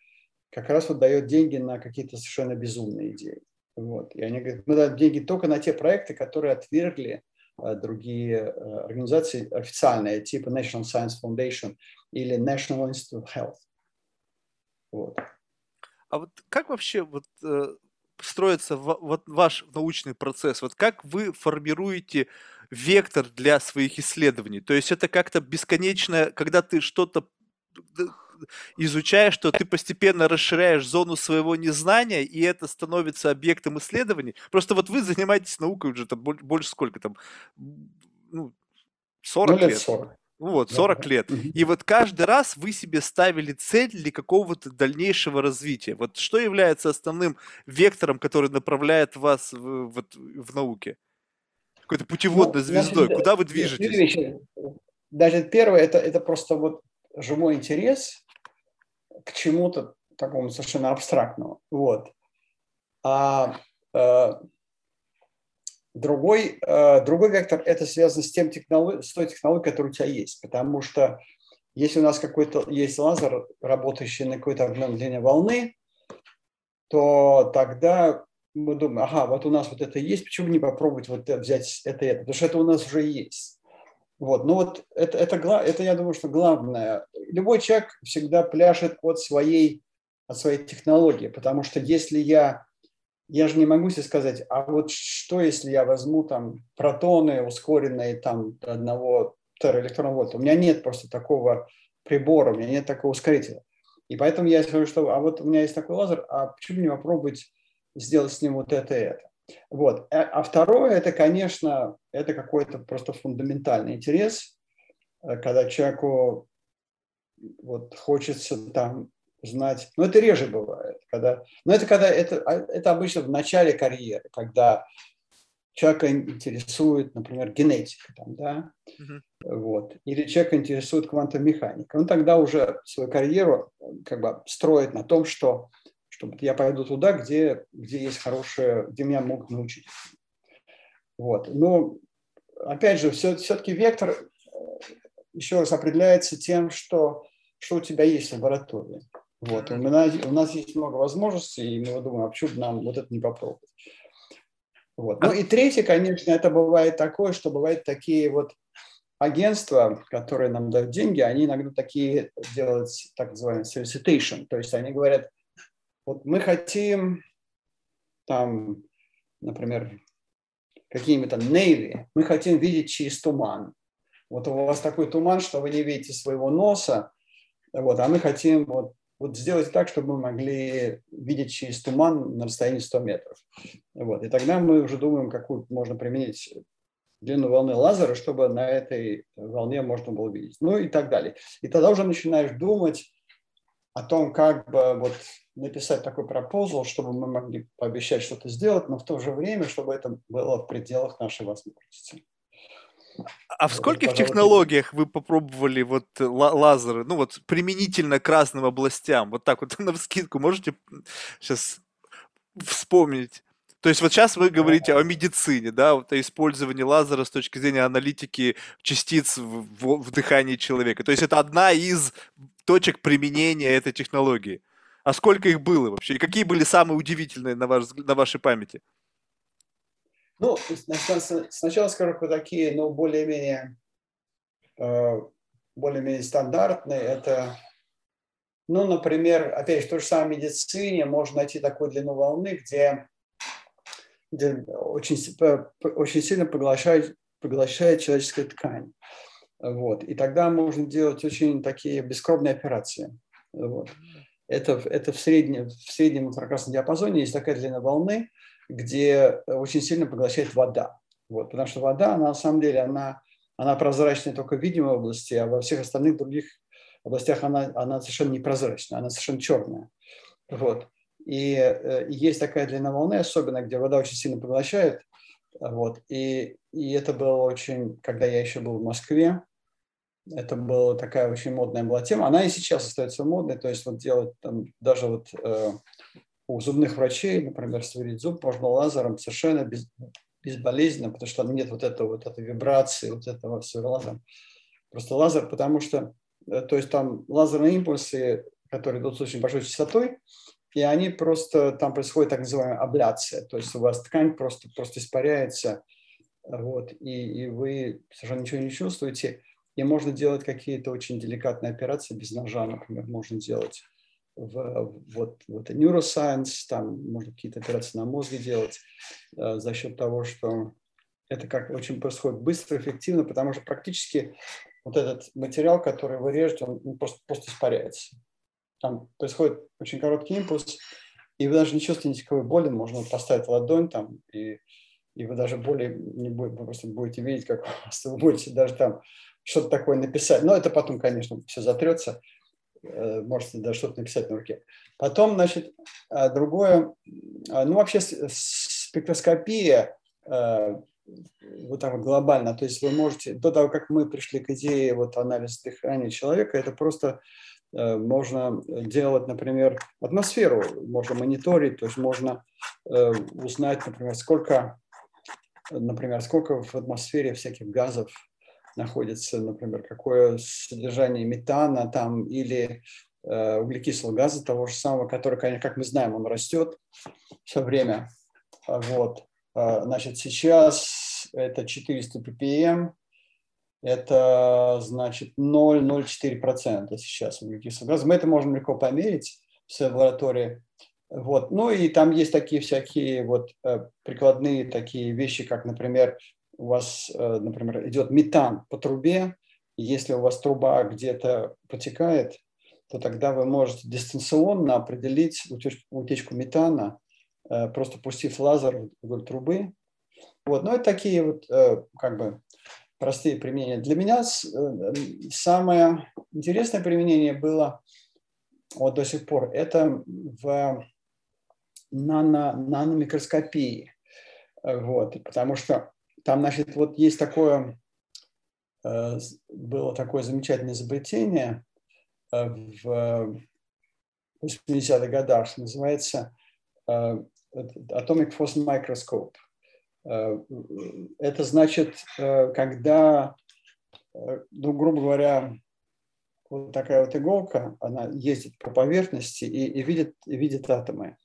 как раз вот дает деньги на какие-то совершенно безумные идеи. Вот. И они говорят, мы даем деньги только на те проекты, которые отвергли другие организации официальные, типа National Science Foundation или National Institute of Health.
Вот. А вот как вообще вот строится вот ваш научный процесс? Вот как вы формируете вектор для своих исследований? То есть это как-то бесконечно, когда ты что-то изучаешь, что ты постепенно расширяешь зону своего незнания, и это становится объектом исследований. Просто вот вы занимаетесь наукой уже там больше сколько там, ну, 40 ну, лет. 40. Ну вот, 40 да. лет. И вот каждый раз вы себе ставили цель для какого-то дальнейшего развития. Вот что является основным вектором, который направляет вас в, вот, в науке? Какой-то путеводной ну, звездой. Значит, Куда вы движетесь? Вещи.
Даже первое, это, это просто вот живой интерес к чему-то такому совершенно абстрактному. Вот. А, а Другой, э, другой вектор – это связано с, тем технолог, с той технологией, которая у тебя есть. Потому что если у нас какой-то есть лазер, работающий на какой-то определенной длине волны, то тогда мы думаем, ага, вот у нас вот это есть, почему не попробовать вот взять это и это, потому что это у нас уже есть. Вот, ну вот это, это, это, я думаю, что главное. Любой человек всегда пляшет от своей, от своей технологии, потому что если я я же не могу себе сказать, а вот что, если я возьму там протоны, ускоренные там до одного тераэлектронного вольта? У меня нет просто такого прибора, у меня нет такого ускорителя. И поэтому я скажу, что а вот у меня есть такой лазер, а почему не попробовать сделать с ним вот это и это? Вот. А, а второе, это, конечно, это какой-то просто фундаментальный интерес, э, когда человеку вот хочется там знать. Но это реже бывает. Когда, но это, когда, это, а, это обычно в начале карьеры, когда человека интересует, например, генетика, там, да, uh-huh. вот, или человека интересует квантовая механика. Он тогда уже свою карьеру как бы строит на том, что, что я пойду туда, где, где есть хорошее, где меня могут научить. Вот. Но, опять же, все, все-таки вектор э, еще раз определяется тем, что, что у тебя есть в лаборатории. Вот. У, нас, у нас есть много возможностей, и мы думаем, а почему бы нам вот это не попробовать? Вот. Ну и третье, конечно, это бывает такое, что бывают такие вот агентства, которые нам дают деньги, они иногда такие делают так называемый solicitation, то есть они говорят, вот мы хотим там, например, какие-нибудь там Navy, мы хотим видеть через туман. Вот у вас такой туман, что вы не видите своего носа, Вот, а мы хотим вот, вот сделать так, чтобы мы могли видеть через туман на расстоянии 100 метров. Вот, и тогда мы уже думаем, какую можно применить длину волны лазера, чтобы на этой волне можно было видеть. Ну и так далее. И тогда уже начинаешь думать о том, как бы вот написать такой пропозал, чтобы мы могли пообещать что-то сделать, но в то же время, чтобы это было в пределах нашей возможности.
А в скольких технологиях вы попробовали вот лазеры, ну вот применительно к разным областям? Вот так вот (laughs) на скидку можете сейчас вспомнить? То есть вот сейчас вы говорите о медицине, да, вот о использовании лазера с точки зрения аналитики частиц в, в, в дыхании человека. То есть это одна из точек применения этой технологии. А сколько их было вообще? И какие были самые удивительные на, ваш, на вашей памяти?
Ну, сначала скажу про такие, ну, более-менее э, более-менее стандартные. Это, ну, например, опять же, в той же самой медицине можно найти такую длину волны, где, где очень, очень сильно поглощает, поглощает человеческая ткань. Вот. И тогда можно делать очень такие бескровные операции. Вот. Это, это в, среднем, в среднем инфракрасном диапазоне есть такая длина волны, где очень сильно поглощает вода. Вот, потому что вода, она на самом деле, она, она прозрачная только в видимой области, а во всех остальных других областях она, она совершенно непрозрачная, она совершенно черная. Вот. И, э, и есть такая длина волны, особенно где вода очень сильно поглощает. Вот. И, и это было очень, когда я еще был в Москве, это была такая очень модная была тема. Она и сейчас остается модной, то есть вот делать там даже вот э, у зубных врачей, например, сварить зуб можно лазером совершенно без, безболезненно, потому что нет вот этого вот этой вибрации, вот этого всего лазера. Просто лазер, потому что, э, то есть там лазерные импульсы, которые идут с очень большой частотой, и они просто, там происходит так называемая абляция, то есть у вас ткань просто, просто испаряется, вот, и, и вы совершенно ничего не чувствуете, и можно делать какие-то очень деликатные операции без ножа, например, можно делать в, вот, вот neuroscience, там можно какие-то операции на мозге делать э, за счет того, что это как очень происходит быстро, эффективно, потому что практически вот этот материал, который вы режете, он, он просто, просто испаряется. Там происходит очень короткий импульс, и вы даже не чувствуете никакой боли, можно поставить ладонь там, и, и вы даже боли не будете, вы просто будете видеть, как (laughs) вы будете даже там что-то такое написать. Но это потом, конечно, все затрется. Э, можете даже что-то написать на руке. Потом, значит, а, другое, а, ну, вообще спектроскопия э, вот так вот глобально, то есть вы можете, до того, как мы пришли к идее вот анализа дыхания человека, это просто э, можно делать, например, атмосферу, можно мониторить, то есть можно узнать, например, сколько, например, сколько в атмосфере всяких газов находится, например, какое содержание метана там или э, углекислого газа того же самого, который, конечно, как мы знаем, он растет все время. Вот. А, значит, сейчас это 400 ppm, это значит 0,04% сейчас углекислого газа. Мы это можем легко померить в лаборатории. Вот. Ну и там есть такие всякие вот э, прикладные такие вещи, как, например, у вас, э, например, идет метан по трубе, если у вас труба где-то протекает, то тогда вы можете дистанционно определить утечку, метана, э, просто пустив лазер вдоль трубы. Вот. Но это такие вот э, как бы простые применения. Для меня самое интересное применение было вот до сих пор, это в нано, наномикроскопии. Вот, потому что там, значит, вот есть такое, э, было такое замечательное изобретение э, в 80-х годах, называется э, Atomic Force Microscope. Это значит, когда, ну, грубо говоря, вот такая вот иголка, она ездит по поверхности и, и, видит, и видит атомы.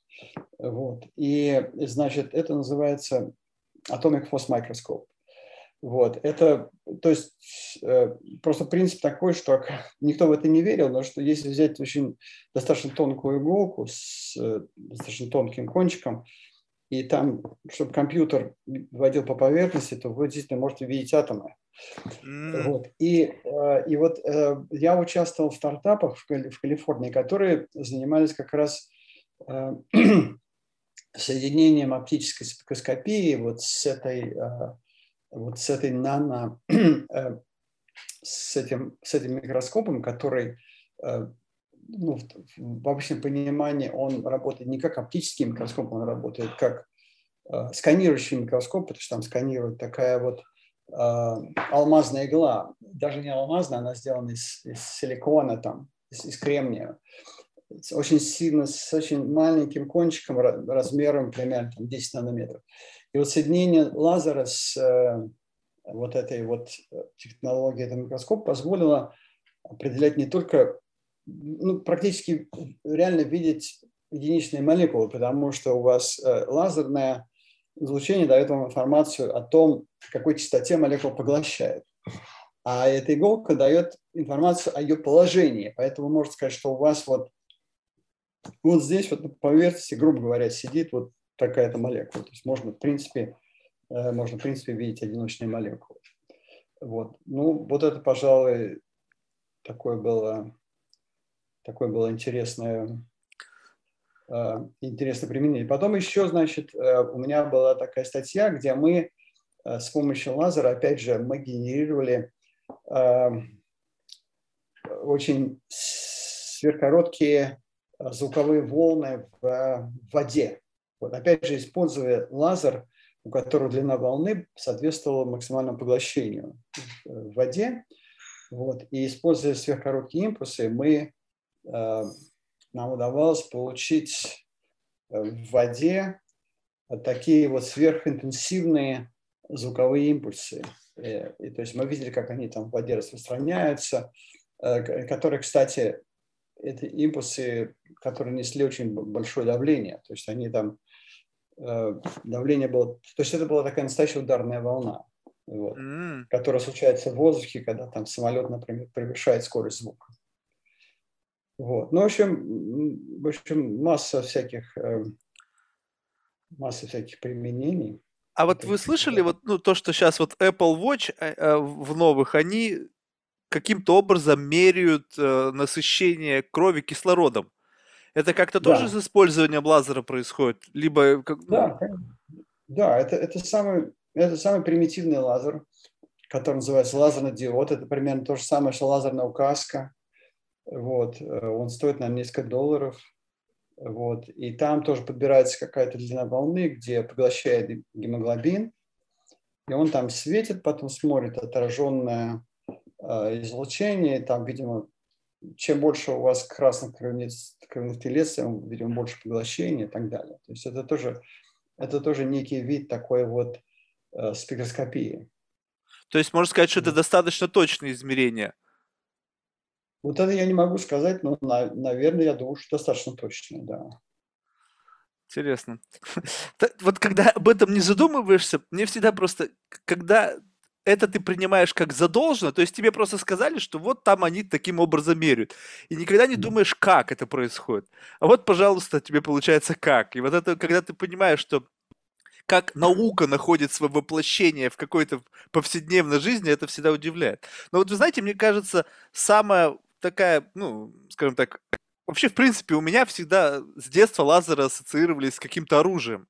Вот. И, значит, это называется Atomic Force Microscope. Вот, это, то есть, э, просто принцип такой, что (laughs) никто в это не верил, но что если взять очень достаточно тонкую иголку с э, достаточно тонким кончиком, и там, чтобы компьютер водил по поверхности, то вы действительно можете видеть атомы. Mm. Вот. И, э, и вот э, я участвовал в стартапах в Калифорнии, которые занимались как раз э, (clears throat) соединением оптической спектроскопии вот с этой, вот с этой нано, (clears throat) с этим, с этим микроскопом, который ну, в обычном понимании он работает не как оптический микроскоп, он работает как сканирующий микроскоп, потому что там сканирует такая вот э, алмазная игла, даже не алмазная, она сделана из, из силикона, там, из, из кремния, очень сильно, с очень маленьким кончиком размером примерно там, 10 нанометров. И вот соединение лазера с э, вот этой вот технологией этого микроскопа позволило определять не только, ну, практически реально видеть единичные молекулы, потому что у вас э, лазерная излучение дает вам информацию о том, какой частоте молекула поглощает. А эта иголка дает информацию о ее положении. Поэтому можно сказать, что у вас вот, вот здесь вот на поверхности, грубо говоря, сидит вот такая-то молекула. То есть можно, в принципе, э, можно, в принципе, видеть одиночные молекулы. Вот. Ну, вот это, пожалуй, такое было, такое было интересное Э, интересно применение. Потом еще, значит, э, у меня была такая статья, где мы с помощью лазера, опять же, мы генерировали очень сверхкороткие звуковые волны в воде. Вот опять же, используя лазер, у которого длина волны соответствовала максимальному поглощению в воде. Вот. И используя сверхкороткие импульсы, мы нам удавалось получить э, в воде такие вот сверхинтенсивные звуковые импульсы. И, э, то есть мы видели, как они там в воде распространяются, э, которые, кстати, это импульсы, которые несли очень большое давление. То есть они там давление было, то есть это была такая настоящая ударная волна, вот, mm. которая случается в воздухе, когда там самолет, например, превышает скорость звука. Вот. Ну, в общем, в общем, масса всяких, э, масса всяких применений.
А вот вы слышали вот ну, то, что сейчас вот Apple Watch э, э, в новых, они каким-то образом меряют насыщение крови кислородом. Это как-то да. тоже с использованием лазера происходит? Либо...
Да, да это, это, самый, это самый примитивный лазер, который называется лазерный диод. Это примерно то же самое, что лазерная указка. Вот, э, он стоит, на несколько долларов. Вот, и там тоже подбирается какая-то длина волны, где поглощает гемоглобин, и он там светит, потом смотрит отраженное э, излучение, и там, видимо, чем больше у вас красных кровных, кровных телец, тем, видимо, больше поглощения и так далее. То есть это тоже, это тоже некий вид такой вот э, спектроскопии.
То есть можно сказать, что это достаточно точные измерения –
вот это я не могу сказать, но, наверное, я думаю, что достаточно точно, да.
Интересно. (laughs) Вот когда об этом не задумываешься, мне всегда просто, когда это ты принимаешь как задолжено, то есть тебе просто сказали, что вот там они таким образом меряют. И никогда не думаешь, как это происходит. А вот, пожалуйста, тебе получается как. И вот это, когда ты понимаешь, что как наука находит свое воплощение в какой-то повседневной жизни, это всегда удивляет. Но вот вы знаете, мне кажется, самое такая, ну, скажем так, вообще, в принципе, у меня всегда с детства лазеры ассоциировались с каким-то оружием.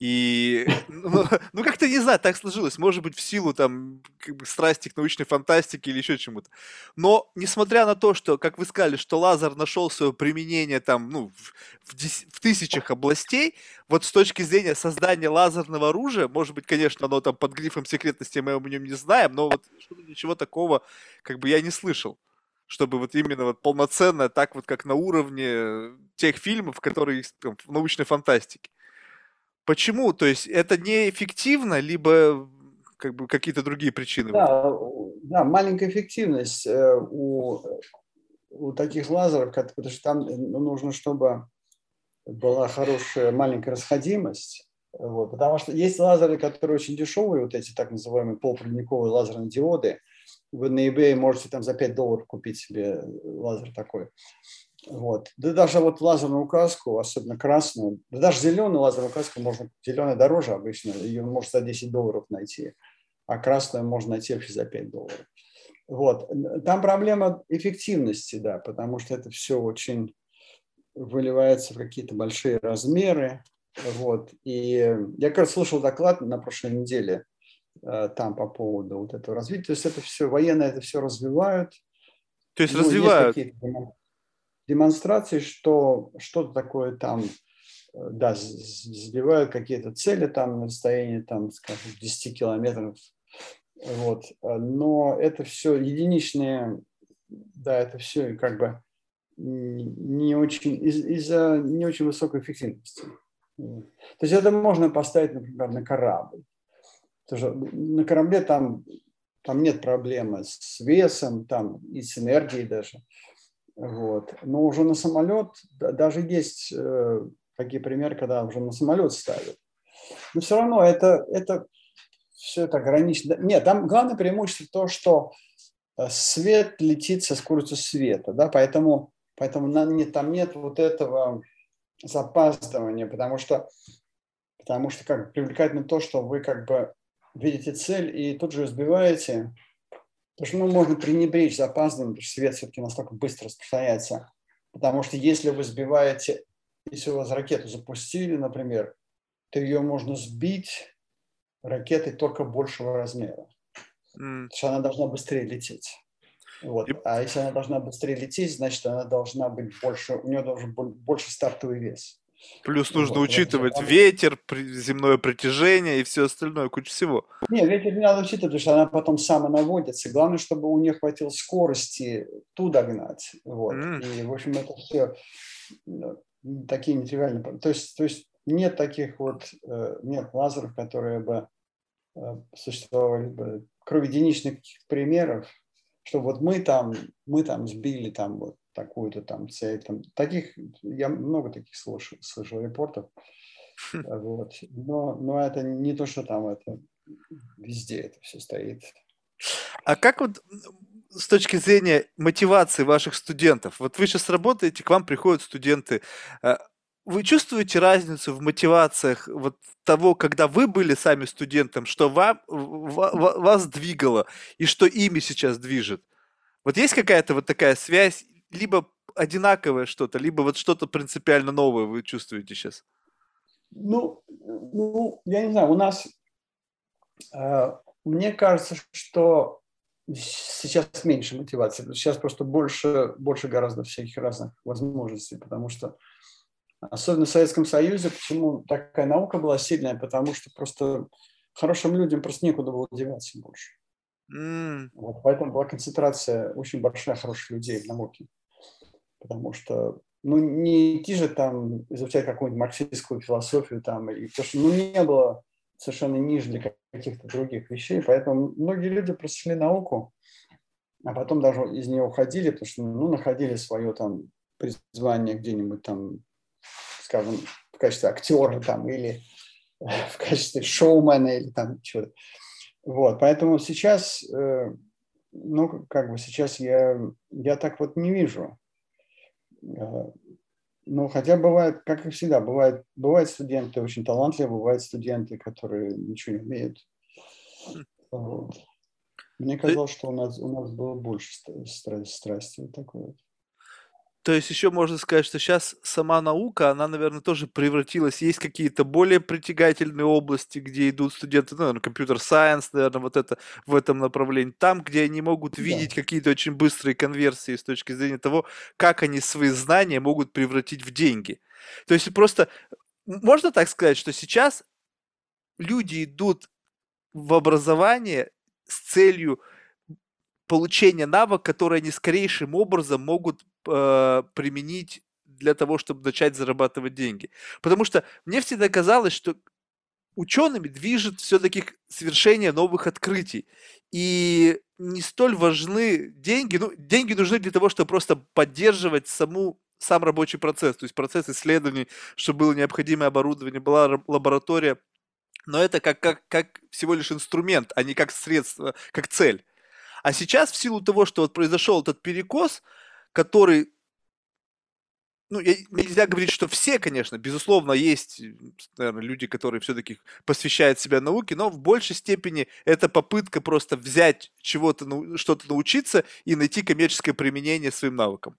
И, (laughs) ну, ну, как-то, не знаю, так сложилось. Может быть, в силу, там, как бы, страсти к научной фантастике или еще чему-то. Но, несмотря на то, что, как вы сказали, что лазер нашел свое применение, там, ну, в, в, в тысячах областей, вот с точки зрения создания лазерного оружия, может быть, конечно, оно там под грифом секретности мы о нем не знаем, но вот ничего такого, как бы, я не слышал чтобы вот именно вот полноценно, так вот как на уровне тех фильмов, которые там, в научной фантастике. Почему? То есть это неэффективно, либо как бы какие-то другие причины?
Да, да маленькая эффективность э, у, у таких лазеров, потому что там ну, нужно, чтобы была хорошая маленькая расходимость. Вот, потому что есть лазеры, которые очень дешевые, вот эти так называемые полупроводниковые лазерные диоды – вы на eBay можете там за 5 долларов купить себе лазер такой. Вот. Да даже вот лазерную указку, особенно красную, да даже зеленую лазерную указку можно, зеленая дороже обычно, ее можно за 10 долларов найти, а красную можно найти вообще за 5 долларов. Вот. Там проблема эффективности, да, потому что это все очень выливается в какие-то большие размеры. Вот. И я, как раз слышал доклад на прошлой неделе э, там по поводу вот этого развития. То есть это все, военные это все развивают.
То есть ну, развивают? Есть
демонстрации, что что-то такое там, э, да, сбивают какие-то цели там на расстоянии, там, скажем, 10 километров. Вот. Но это все единичные, да, это все как бы не очень, из- из-за не очень высокой эффективности. То есть это можно поставить, например, на корабль. Потому на корабле там, там нет проблемы с весом там, и с энергией даже. Вот. Но уже на самолет, даже есть э, такие примеры, когда уже на самолет ставят. Но все равно это, это все это ограничено. Нет, там главное преимущество то, что э, свет летит со скоростью света, да, поэтому Поэтому там нет вот этого запаздывания, потому что, потому что как привлекательно то, что вы как бы видите цель и тут же сбиваете. Потому что ну, можно пренебречь запаздыванием, потому что свет все-таки настолько быстро распространяется. Потому что если вы сбиваете, если у вас ракету запустили, например, то ее можно сбить ракетой только большего размера. Mm. Потому что она должна быстрее лететь. Вот. А если она должна быстрее лететь, значит, она должна быть больше, у нее должен быть больше стартовый вес.
Плюс нужно вот, учитывать она... ветер, земное притяжение и все остальное, куча всего.
Не, ветер не надо учитывать, потому что она потом сама наводится. Главное, чтобы у нее хватило скорости ту догнать. Вот. Mm. И, в общем, это все ну, такие нетривиальные. То есть, то есть нет таких вот, э, нет лазеров, которые бы э, существовали бы, кроме единичных примеров, что вот мы там, мы там сбили там вот такую-то там цель. Там, таких, я много таких слышал, слышал репортов. (laughs) Вот. Но, но это не то, что там это везде это все стоит.
А как вот с точки зрения мотивации ваших студентов, вот вы сейчас работаете, к вам приходят студенты, а вы чувствуете разницу в мотивациях вот того, когда вы были сами студентом, что вам, вас двигало и что ими сейчас движет? Вот есть какая-то вот такая связь, либо одинаковое что-то, либо вот что-то принципиально новое вы чувствуете сейчас?
Ну, ну я не знаю, у нас, э, мне кажется, что сейчас меньше мотивации, сейчас просто больше, больше гораздо всяких разных возможностей, потому что Особенно в Советском Союзе, почему такая наука была сильная, потому что просто хорошим людям просто некуда было деваться больше. Mm. Вот, поэтому была концентрация очень большая хороших людей в науке. Потому что ну, не идти же там изучать какую-нибудь марксистскую философию там, и, потому что ну, не было совершенно для каких-то других вещей, поэтому многие люди просто науку, а потом даже из нее уходили, потому что ну, находили свое там призвание где-нибудь там скажем, в качестве актера там или (laughs) в качестве шоумена или там чего-то. Вот, поэтому сейчас, э, ну, как бы сейчас я, я так вот не вижу. Э, ну, хотя бывает, как и всегда, бывает, бывают студенты очень талантливые, бывают студенты, которые ничего не умеют. Вот. Мне казалось, что у нас, у нас было больше страсти вот такой вот.
То есть еще можно сказать, что сейчас сама наука, она, наверное, тоже превратилась. Есть какие-то более притягательные области, где идут студенты, ну, наверное, компьютер-сайенс, наверное, вот это в этом направлении. Там, где они могут видеть да. какие-то очень быстрые конверсии с точки зрения того, как они свои знания могут превратить в деньги. То есть просто можно так сказать, что сейчас люди идут в образование с целью получения навык, который они скорейшим образом могут э, применить для того, чтобы начать зарабатывать деньги. Потому что мне всегда казалось, что учеными движет все-таки совершение новых открытий. И не столь важны деньги. Ну, деньги нужны для того, чтобы просто поддерживать саму сам рабочий процесс, то есть процесс исследований, чтобы было необходимое оборудование, была лаборатория. Но это как, как, как всего лишь инструмент, а не как средство, как цель. А сейчас в силу того, что вот произошел этот перекос, который ну, я, нельзя говорить, что все, конечно, безусловно, есть, наверное, люди, которые все-таки посвящают себя науке, но в большей степени это попытка просто взять чего-то, ну, что-то научиться и найти коммерческое применение своим навыкам.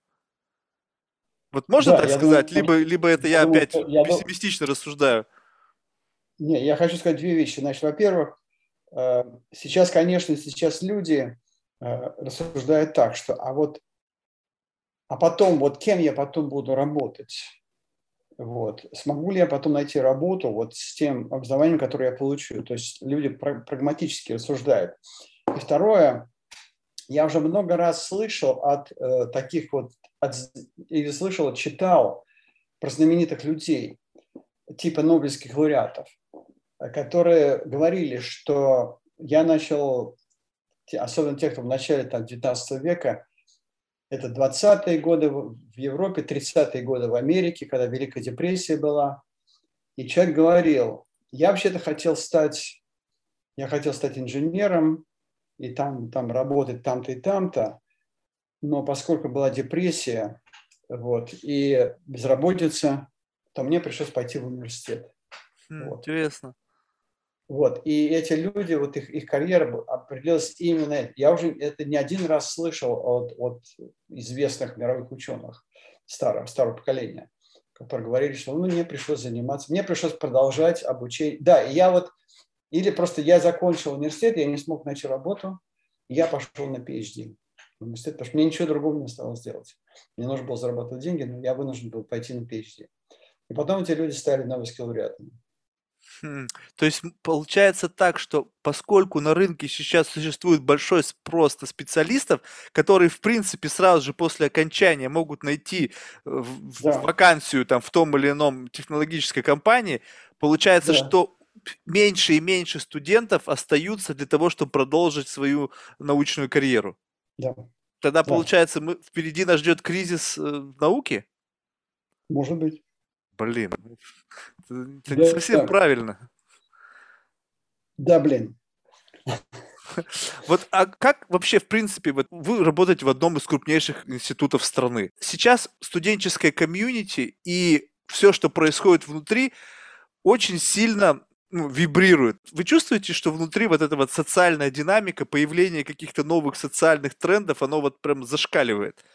Вот можно да, так сказать? Думаю, либо, либо это я, я опять я пессимистично думаю... рассуждаю.
Не, я хочу сказать две вещи. Значит, во-первых, э, сейчас, конечно, сейчас люди э, рассуждают так, что а вот а потом, вот кем я потом буду работать? Вот. Смогу ли я потом найти работу вот с тем образованием, которое я получу? То есть люди прагматически рассуждают. И второе, я уже много раз слышал от э, таких вот, от, или слышал, читал про знаменитых людей, типа нобелевских лауреатов, которые говорили, что я начал, особенно тех, кто в начале там, 19 века, это 20-е годы в Европе, 30-е годы в Америке, когда Великая депрессия была. И человек говорил, я вообще-то хотел стать, я хотел стать инженером и там, там работать там-то и там-то, но поскольку была депрессия вот, и безработица, то мне пришлось пойти в университет.
Хм, вот.
Вот. И эти люди, вот их, их карьера определилась именно... Я уже это не один раз слышал от, от известных мировых ученых старого, старого поколения, которые говорили, что ну, мне пришлось заниматься, мне пришлось продолжать обучение. Да, и я вот... Или просто я закончил университет, я не смог найти работу, я пошел на PhD в университет, потому что мне ничего другого не осталось делать. Мне нужно было зарабатывать деньги, но я вынужден был пойти на PhD. И потом эти люди стали Нобелевскими лауреатами.
Хм. То есть получается так, что поскольку на рынке сейчас существует большой спрос на специалистов, которые в принципе сразу же после окончания могут найти э, да. вакансию там в том или ином технологической компании, получается, да. что меньше и меньше студентов остаются для того, чтобы продолжить свою научную карьеру.
Да.
Тогда да. получается, мы впереди нас ждет кризис э, науки.
Может быть.
Блин, это не совсем да. правильно.
Да, блин.
Вот, а как вообще, в принципе, вот вы работаете в одном из крупнейших институтов страны. Сейчас студенческое комьюнити и все, что происходит внутри, очень сильно ну, вибрирует. Вы чувствуете, что внутри вот эта вот социальная динамика, появление каких-то новых социальных трендов, оно вот прям зашкаливает?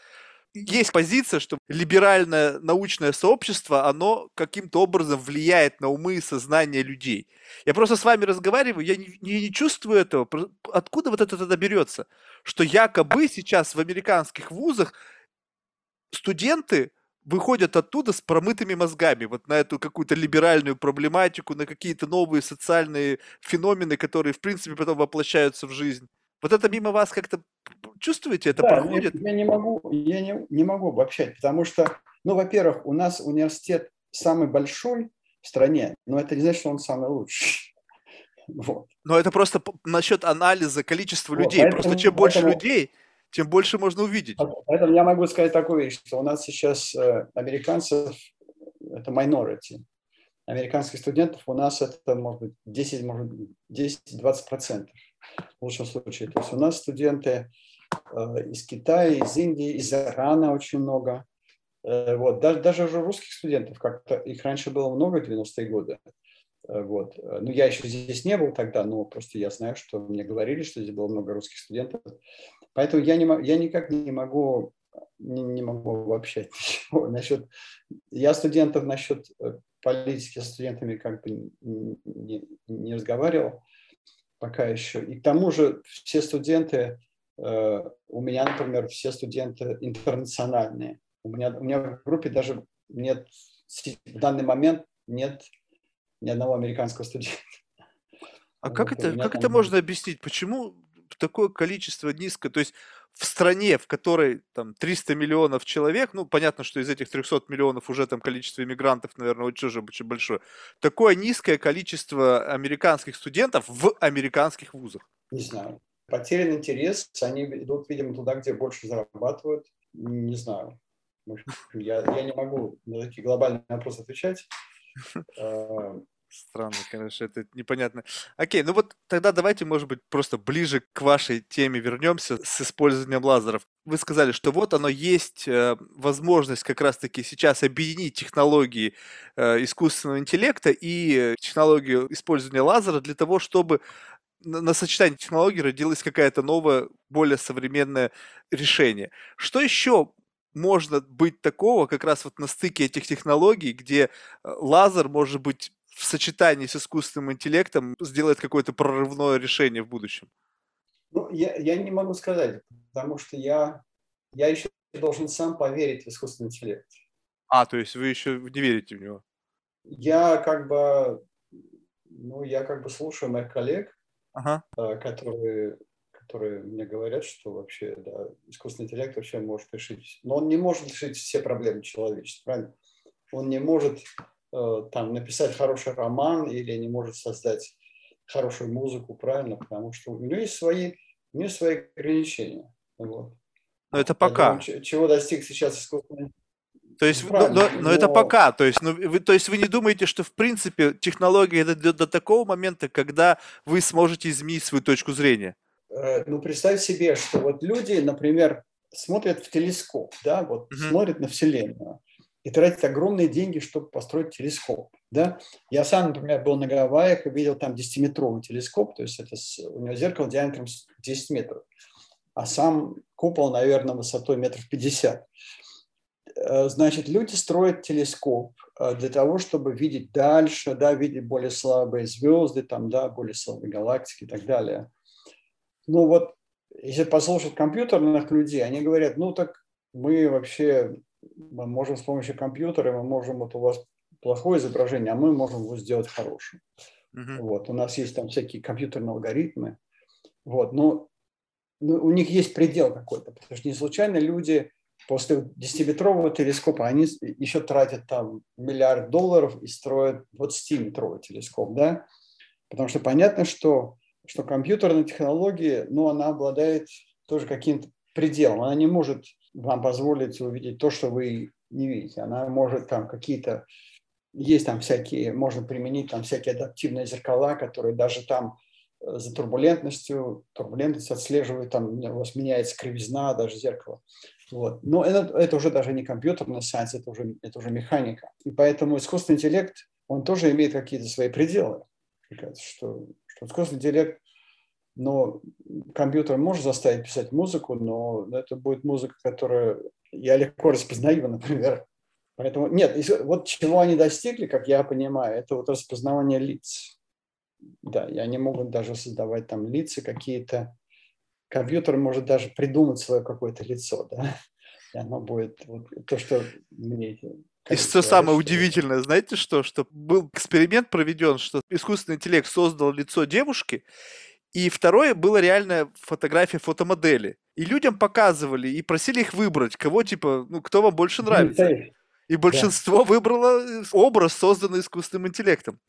Есть позиция, что либеральное научное сообщество, оно каким-то образом влияет на умы и сознание людей. Я просто с вами разговариваю, я не, не, не чувствую этого. Откуда вот это тогда берется? Что якобы сейчас в американских вузах студенты выходят оттуда с промытыми мозгами вот на эту какую-то либеральную проблематику, на какие-то новые социальные феномены, которые, в принципе, потом воплощаются в жизнь. Вот это мимо вас как-то чувствуете, это да, проходит?
Я, я не могу, я не, не могу обобщать, потому что, ну, во-первых, у нас университет самый большой в стране, но это не значит, что он самый лучший. (laughs)
Вот. Но это просто насчет анализа количества вот, людей. Поэтому, просто чем больше поэтому, людей, тем больше можно увидеть.
Поэтому я могу сказать такую вещь, что у нас сейчас э, американцев это minority. Американских студентов у нас это может быть 10, может быть 10-20 процентов в лучшем случае. То есть у нас студенты э, из Китая, из Индии, из Ирана очень много. Э, вот. Даже, даже уже русских студентов, как-то их раньше было много в 90-е годы. Э, вот. Ну, я еще здесь не был тогда, но просто я знаю, что мне говорили, что здесь было много русских студентов. Поэтому я, не, я никак не могу не, не могу обобщать (laughs) ничего насчет... Я студентов насчет политики с студентами как бы не, не разговаривал пока еще. И к тому же все студенты, э, у меня, например, все студенты интернациональные. У меня, у меня в группе даже нет, в данный момент нет ни одного американского студента.
А вот, как это, как там... это можно объяснить? Почему такое количество низко? То есть в стране, в которой там 300 миллионов человек, ну, понятно, что из этих 300 миллионов уже там количество иммигрантов, наверное, очень, уже очень большое, такое низкое количество американских студентов в американских вузах?
Не знаю. Потерян интерес, они идут, видимо, туда, где больше зарабатывают. Не знаю. Я, я не могу на такие глобальные вопросы отвечать. (laughs)
Странно, конечно, это непонятно. Окей, ну вот тогда давайте, может быть, просто ближе к вашей теме вернемся с использованием лазеров. Вы сказали, что вот оно есть э, возможность как раз-таки сейчас объединить технологии э, искусственного интеллекта и технологию использования лазера для того, чтобы на, на сочетании технологий родилось какое-то новое, более современное решение. Что еще можно быть такого как раз вот на стыке этих технологий, где э, лазер может быть в сочетании с искусственным интеллектом сделает какое-то прорывное решение в будущем?
Ну, я, я не могу сказать, потому что я, я еще должен сам поверить в искусственный интеллект.
А, то есть вы еще не верите в него?
Я как бы, ну, я как бы слушаю моих коллег,
ага.
Э, которые, которые мне говорят, что вообще да, искусственный интеллект вообще может решить, но он не может решить все проблемы человечества, правильно? Он не может там написать хороший роман или не может создать хорошую музыку, правильно? Потому что у него есть свои, у него свои ограничения. Вот.
Но это пока.
Думаю, чего достиг сейчас искусственный
то есть, но, но, но это пока. То есть, ну, вы, то есть вы не думаете, что в принципе технология это до, до такого момента, когда вы сможете изменить свою точку зрения?
Э, ну, представь себе, что вот люди, например, смотрят в телескоп, да, вот uh-huh. смотрят на Вселенную и тратят огромные деньги, чтобы построить телескоп. Да? Я сам, например, был на Гавайях и видел там 10-метровый телескоп, то есть это с, у него зеркало диаметром 10 метров, а сам купол, наверное, высотой метров 50. Э, значит, люди строят телескоп э, для того, чтобы видеть дальше, да, видеть более слабые звезды, там, да, более слабые галактики и так далее. Ну вот, если послушать компьютерных людей, они говорят, ну так мы вообще мы можем с помощью компьютера, мы можем, вот у вас плохое изображение, а мы можем его сделать хорошим. Uh-huh. Вот, у нас есть там всякие компьютерные алгоритмы. Вот, но, но у них есть предел какой-то, потому что не случайно люди после 10-метрового телескопа они еще тратят там миллиард долларов и строят 20-метровый телескоп, да? Потому что понятно, что, что компьютерная технология, ну, она обладает тоже каким-то пределом. Она не может вам позволить увидеть то, что вы не видите. Она может там какие-то... Есть там всякие, можно применить там всякие адаптивные зеркала, которые даже там э, за турбулентностью, турбулентность отслеживает, там у вас меняется кривизна даже зеркала. Вот. Но это, это уже даже не компьютерный сайенс, это уже, это уже механика. И поэтому искусственный интеллект, он тоже имеет какие-то свои пределы. Что, что искусственный интеллект, но компьютер может заставить писать музыку, но это будет музыка, которая я легко распознаю, (laughs) например. Поэтому нет, вот чего они достигли, как я понимаю, это вот распознавание лиц. Да, и они могут даже создавать там лица какие-то, компьютер может даже придумать свое какое-то лицо, да, и оно будет вот, то, что мне
и что самое удивительное, знаете что? Что был эксперимент проведен, что искусственный интеллект создал лицо девушки, и второе было реальная фотография фотомодели. И людям показывали и просили их выбрать, кого типа, ну, кто вам больше нравится. И большинство да. выбрало э, образ, созданный искусственным интеллектом.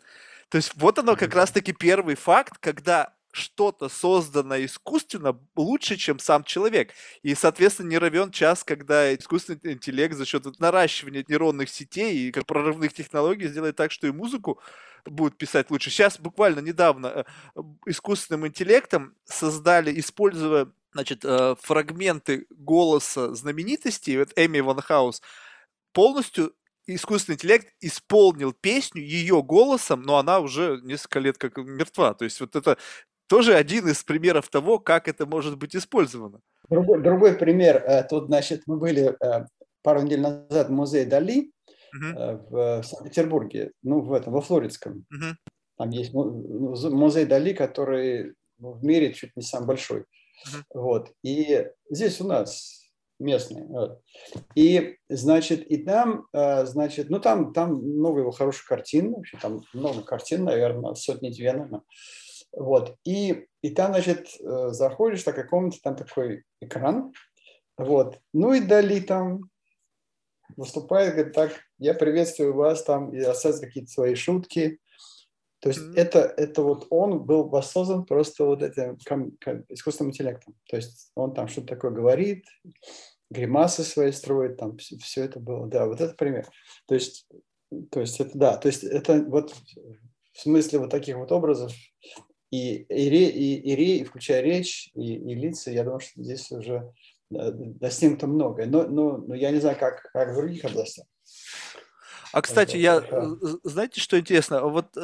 То есть вот оно как раз-таки первый факт, когда что-то создано искусственно лучше, чем сам человек. И, соответственно, не равен час, когда искусственный интеллект за счет наращивания нейронных сетей и как прорывных технологий сделает так, что и музыку будет писать лучше. Сейчас буквально недавно э, искусственным интеллектом создали, используя значит, э, фрагменты голоса знаменитостей, вот Эми Ван Хаус, полностью искусственный интеллект исполнил песню ее голосом, но она уже несколько лет как мертва. То есть вот это тоже один из примеров того, как это может быть использовано.
Другой, другой пример. Э, тут, значит, мы были э, пару недель назад в музее Дали uh-huh. в Санкт-Петербурге, ну, в этом, во Флоридском. Uh-huh. Там есть музей Дали, который ну, в мире чуть не самый большой. Uh-huh. Вот. И здесь у нас местные. Вот. И, значит, и там, значит, ну, там, там много его хороших картин, вообще там много картин, наверное, сотни-две, наверное. Вот. И, и там, значит, э, заходишь на каком-то там такой экран, вот. Ну и Дали там выступает, говорит, так, я приветствую вас там, и рассказывает какие-то свои шутки. То есть mm-hmm. это, это вот он был воссоздан просто вот этим ком, ком, искусственным интеллектом. То есть он там что-то такое говорит, гримасы свои строит, там все, все это было. Да, вот это пример. То есть, то есть это да, то есть это вот в смысле вот таких вот образов и, и, и, и, включая речь и, и лица, я думаю, что здесь уже достигнуто многое. Но, но, но я не знаю, как, как в других областях.
А, кстати, я, знаете, что интересно? Вот э,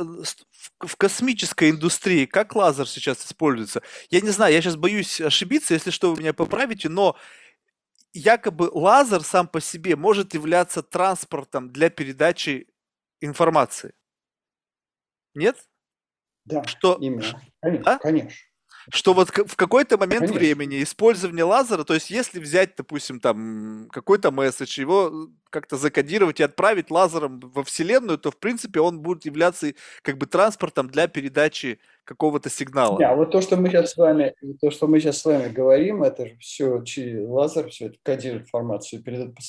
в космической индустрии как лазер сейчас используется? Я не знаю, я сейчас боюсь ошибиться, если что, вы меня поправите, но якобы лазер сам по себе может являться транспортом для передачи информации. Нет?
Да, что... именно. Конечно, а? конечно
что вот в какой-то момент Конечно. времени использование лазера, то есть если взять, допустим, там какой-то месседж, его как-то закодировать и отправить лазером во Вселенную, то в принципе он будет являться как бы транспортом для передачи какого-то сигнала.
Да, вот то, что мы сейчас с вами, то, что мы сейчас с вами говорим, это же все лазер, все это кодирует информацию, передает по,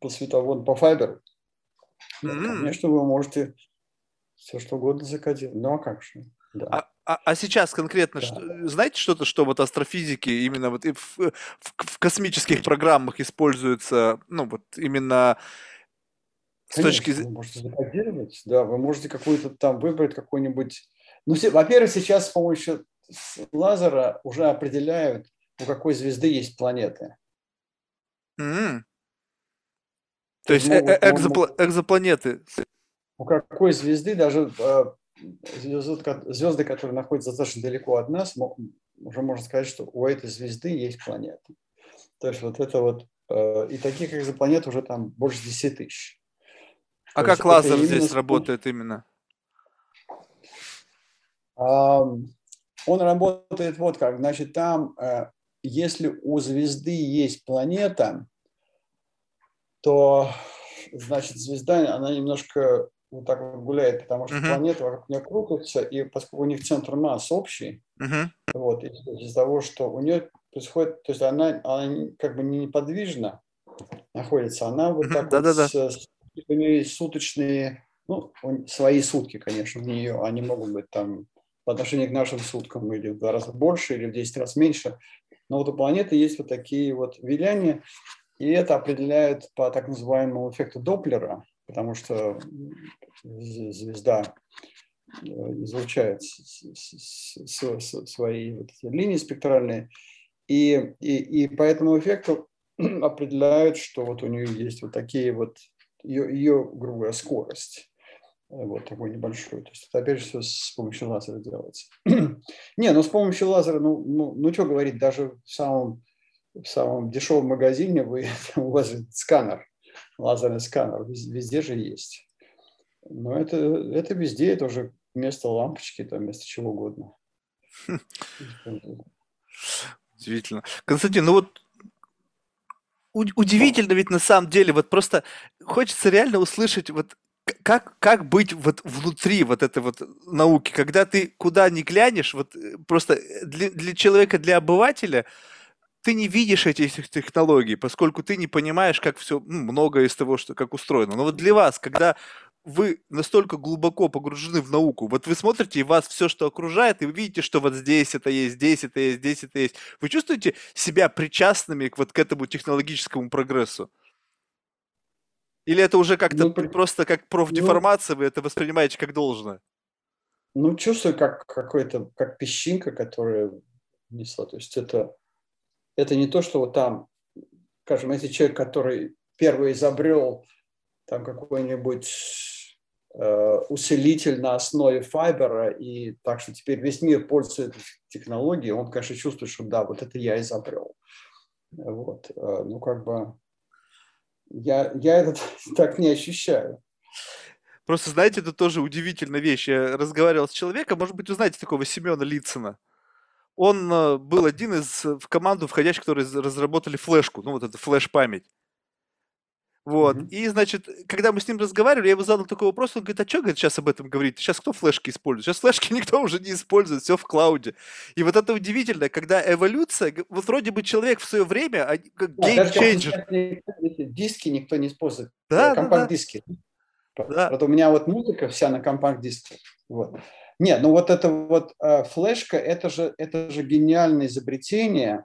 по световому, по файберу. Mm-hmm. Конечно, вы можете все что угодно закодировать. Ну а как же?
Да. А, а, а сейчас конкретно, да. что, знаете что-то, что вот астрофизики именно вот в, в, в космических программах используется, ну вот именно
с Конечно, точки зрения... Вы можете закодировать, да, вы можете какую-то там выбрать какой-нибудь... Ну, во-первых, сейчас с помощью лазера уже определяют, у какой звезды есть планеты.
Mm-hmm. То есть могут, э, экзопла- экзопланеты.
У какой звезды даже а, звезды, звезды, которые находятся достаточно далеко от нас, уже можно сказать, что у этой звезды есть планеты. То есть вот это вот, э, и таких экзопланет уже там больше 10 тысяч.
А То как лазер здесь именно... работает именно?
Он работает вот как, значит, там, э, если у звезды есть планета, то, значит, звезда, она немножко вот так вот гуляет, потому что uh-huh. планеты вокруг нее крутятся, и поскольку у них центр масс общий, uh-huh. вот, из-за того, что у нее происходит, то есть она, она как бы не неподвижна находится, она вот uh-huh. так да, вот, да, да. С, у нее есть суточные, ну, свои сутки, конечно, у нее, они могут быть там по отношению к нашим суткам или в два раза больше, или в 10 раз меньше, но вот у планеты есть вот такие вот виляния, и это определяет по так называемому эффекту Доплера, потому что звезда э, излучает свои вот линии спектральные, и, и, и по этому эффекту (clears throat) определяют, что вот у нее есть вот такие вот, ее, ее грубо скорость вот такой небольшой. То есть это опять же все с помощью лазера делается. (clears throat) Не, ну с помощью лазера, ну, ну, ну что говорить, даже в самом, в самом дешевом магазине вы, (laughs) у вас сканер, лазерный сканер, везде же есть. Но это, это везде, это уже вместо лампочки, там вместо чего угодно.
Удивительно. Константин, ну вот удивительно ведь на самом деле, вот просто хочется реально услышать, вот как, как быть вот внутри вот этой вот науки, когда ты куда ни глянешь, вот э, просто для, для человека, для обывателя, ты не видишь этих технологий, поскольку ты не понимаешь, как все, ну, многое из того, что как устроено. Но вот для вас, когда вы настолько глубоко погружены в науку, вот вы смотрите, и вас все, что окружает, и вы видите, что вот здесь это есть, здесь это есть, здесь это есть. Вы чувствуете себя причастными к вот к этому технологическому прогрессу? Или это уже как-то ну, просто как профдеформация, ну, вы это воспринимаете как должное?
Ну, чувствую, как какой-то, как песчинка, которая несла. То есть это это не то, что вот там, скажем, если человек, который первый изобрел там какой-нибудь э, усилитель на основе файбера, и так что теперь весь мир пользуется технологией, он, конечно, чувствует, что да, вот это я изобрел. Вот. Э, ну, как бы я, я это (laughs) так не ощущаю.
Просто, знаете, это тоже удивительная вещь. Я разговаривал с человеком, может быть, вы знаете такого Семена Лицына он э, был один из в команду входящих, которые разработали флешку, ну вот это флеш-память. Вот. Mm-hmm. И, значит, когда мы с ним разговаривали, я ему задал такой вопрос, он говорит, а что, говорит, сейчас об этом говорить? Сейчас кто флешки использует? Сейчас флешки (laughs) никто уже не использует, все в cloud е. И вот это удивительно, когда эволюция, вот вроде бы человек в свое время, а, как game changer.
Диски никто не использует. Да, компакт-диски. Да, да. Вот у меня вот музыка вся на компакт-диске. Вот. Нет, ну вот это вот э, флешка, это же, это же гениальное изобретение.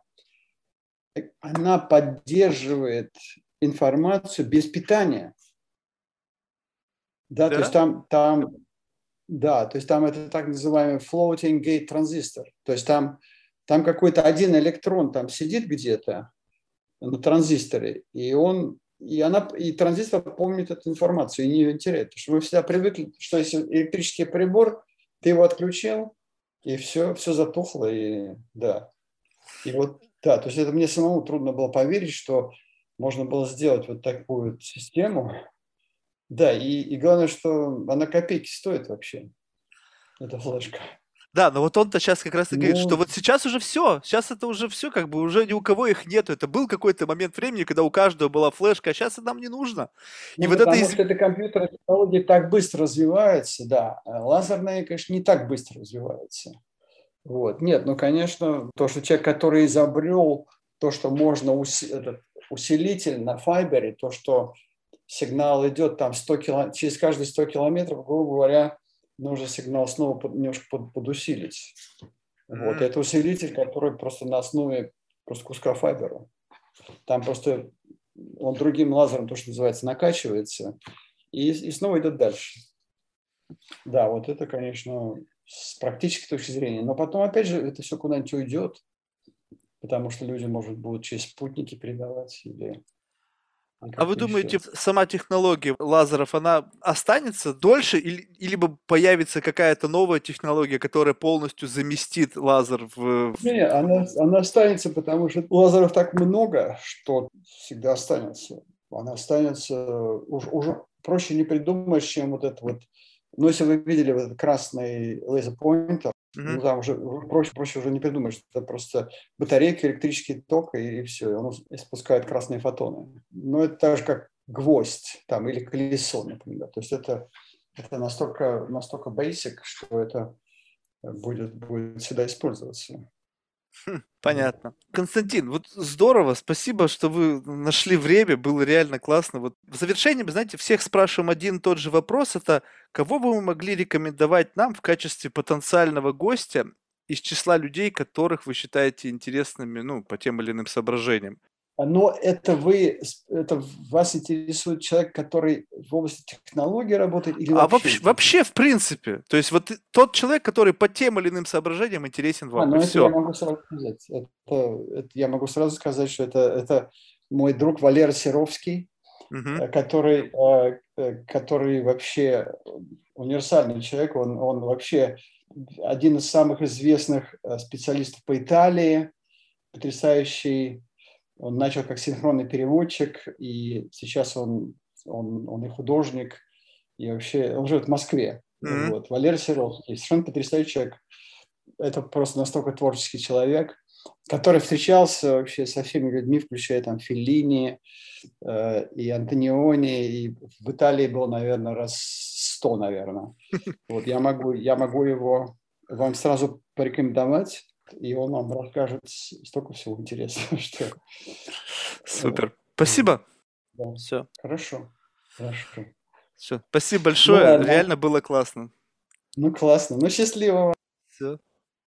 Она поддерживает информацию без питания. Да, да? то есть там, там Да, то есть там это так называемый floating gate транзистор. То есть там, там какой-то один электрон там сидит где-то на транзисторе, и он и, она, и транзистор помнит эту информацию и не ее теряет. Потому что мы всегда привыкли, что если электрический прибор, ты его отключил, и все, все затухло, и да. И вот, да, то есть это мне самому трудно было поверить, что можно было сделать вот такую вот систему. Да, и, и главное, что она копейки стоит вообще, эта флешка.
Да, но вот он-то сейчас как раз и говорит, ну... что вот сейчас уже все, сейчас это уже все, как бы уже ни у кого их нету. Это был какой-то момент времени, когда у каждого была флешка, а сейчас это нам не нужно.
И ну, вот потому это... что эта компьютерная технология так быстро развивается, да. А лазерная, конечно, не так быстро развивается. Вот. Нет, ну, конечно, то, что человек, который изобрел то, что можно ус... этот усилитель на файбере, то, что сигнал идет там 100 кило... через каждые 100 километров, грубо говоря, нужно сигнал снова под, немножко под, подусилить. Mm-hmm. Вот, это усилитель, который просто на основе просто куска файбера. Там просто он другим лазером, то, что называется, накачивается, и, и снова идет дальше. Да, вот это, конечно, с практической точки зрения. Но потом, опять же, это все куда-нибудь уйдет, потому что люди, может, будут через спутники передавать или
а вы думаете, сама технология лазеров, она останется дольше или, или появится какая-то новая технология, которая полностью заместит лазер в...
Не, она, она останется, потому что лазеров так много, что всегда останется. Она останется, уже, уже проще не придумаешь, чем вот это вот но если вы видели вот этот красный лазер-поинтер, mm-hmm. ну, там уже проще, проще уже не придумаешь. Это просто батарейка, электрический ток, и, и все. И он испускает красные фотоны. Но это так же, как гвоздь там, или колесо, например. То есть это, это настолько, настолько basic, что это будет, будет всегда использоваться.
Хм, (laughs) понятно. Константин, вот здорово, спасибо, что вы нашли время, было реально классно. Вот в завершении, знаете, всех спрашиваем один и тот же вопрос, это кого бы вы могли рекомендовать нам в качестве потенциального гостя из числа людей, которых вы считаете интересными, ну, по тем или иным соображениям?
Но это вы, это вас интересует человек, который в области технологии работает или
а вообще? вообще, в принципе, то есть вот тот человек, который по тем или иным соображениям интересен вам. А, ну
это все. я могу сразу сказать. Это, это, я могу сразу сказать, что это, это мой друг Валера Серовский, угу. который, э, э, который вообще универсальный человек, он, он вообще один из самых известных специалистов по Италии, потрясающий он начал как синхронный переводчик, и сейчас он, он, он и художник, и вообще он живет в Москве. Mm-hmm. Вот. Валерий Серовский, совершенно потрясающий человек. Это просто настолько творческий человек, который встречался вообще со всеми людьми, включая там Феллини э, и Антониони, и в Италии был, наверное, раз сто, наверное. (laughs) Вот я могу, я могу его вам сразу порекомендовать и он вам расскажет столько всего интересного, (laughs) что...
Супер. Спасибо.
Да. Все. Хорошо. Хорошо.
Все. Спасибо большое. Ну, Реально было классно.
Ну, классно. Ну, счастливо.
Все.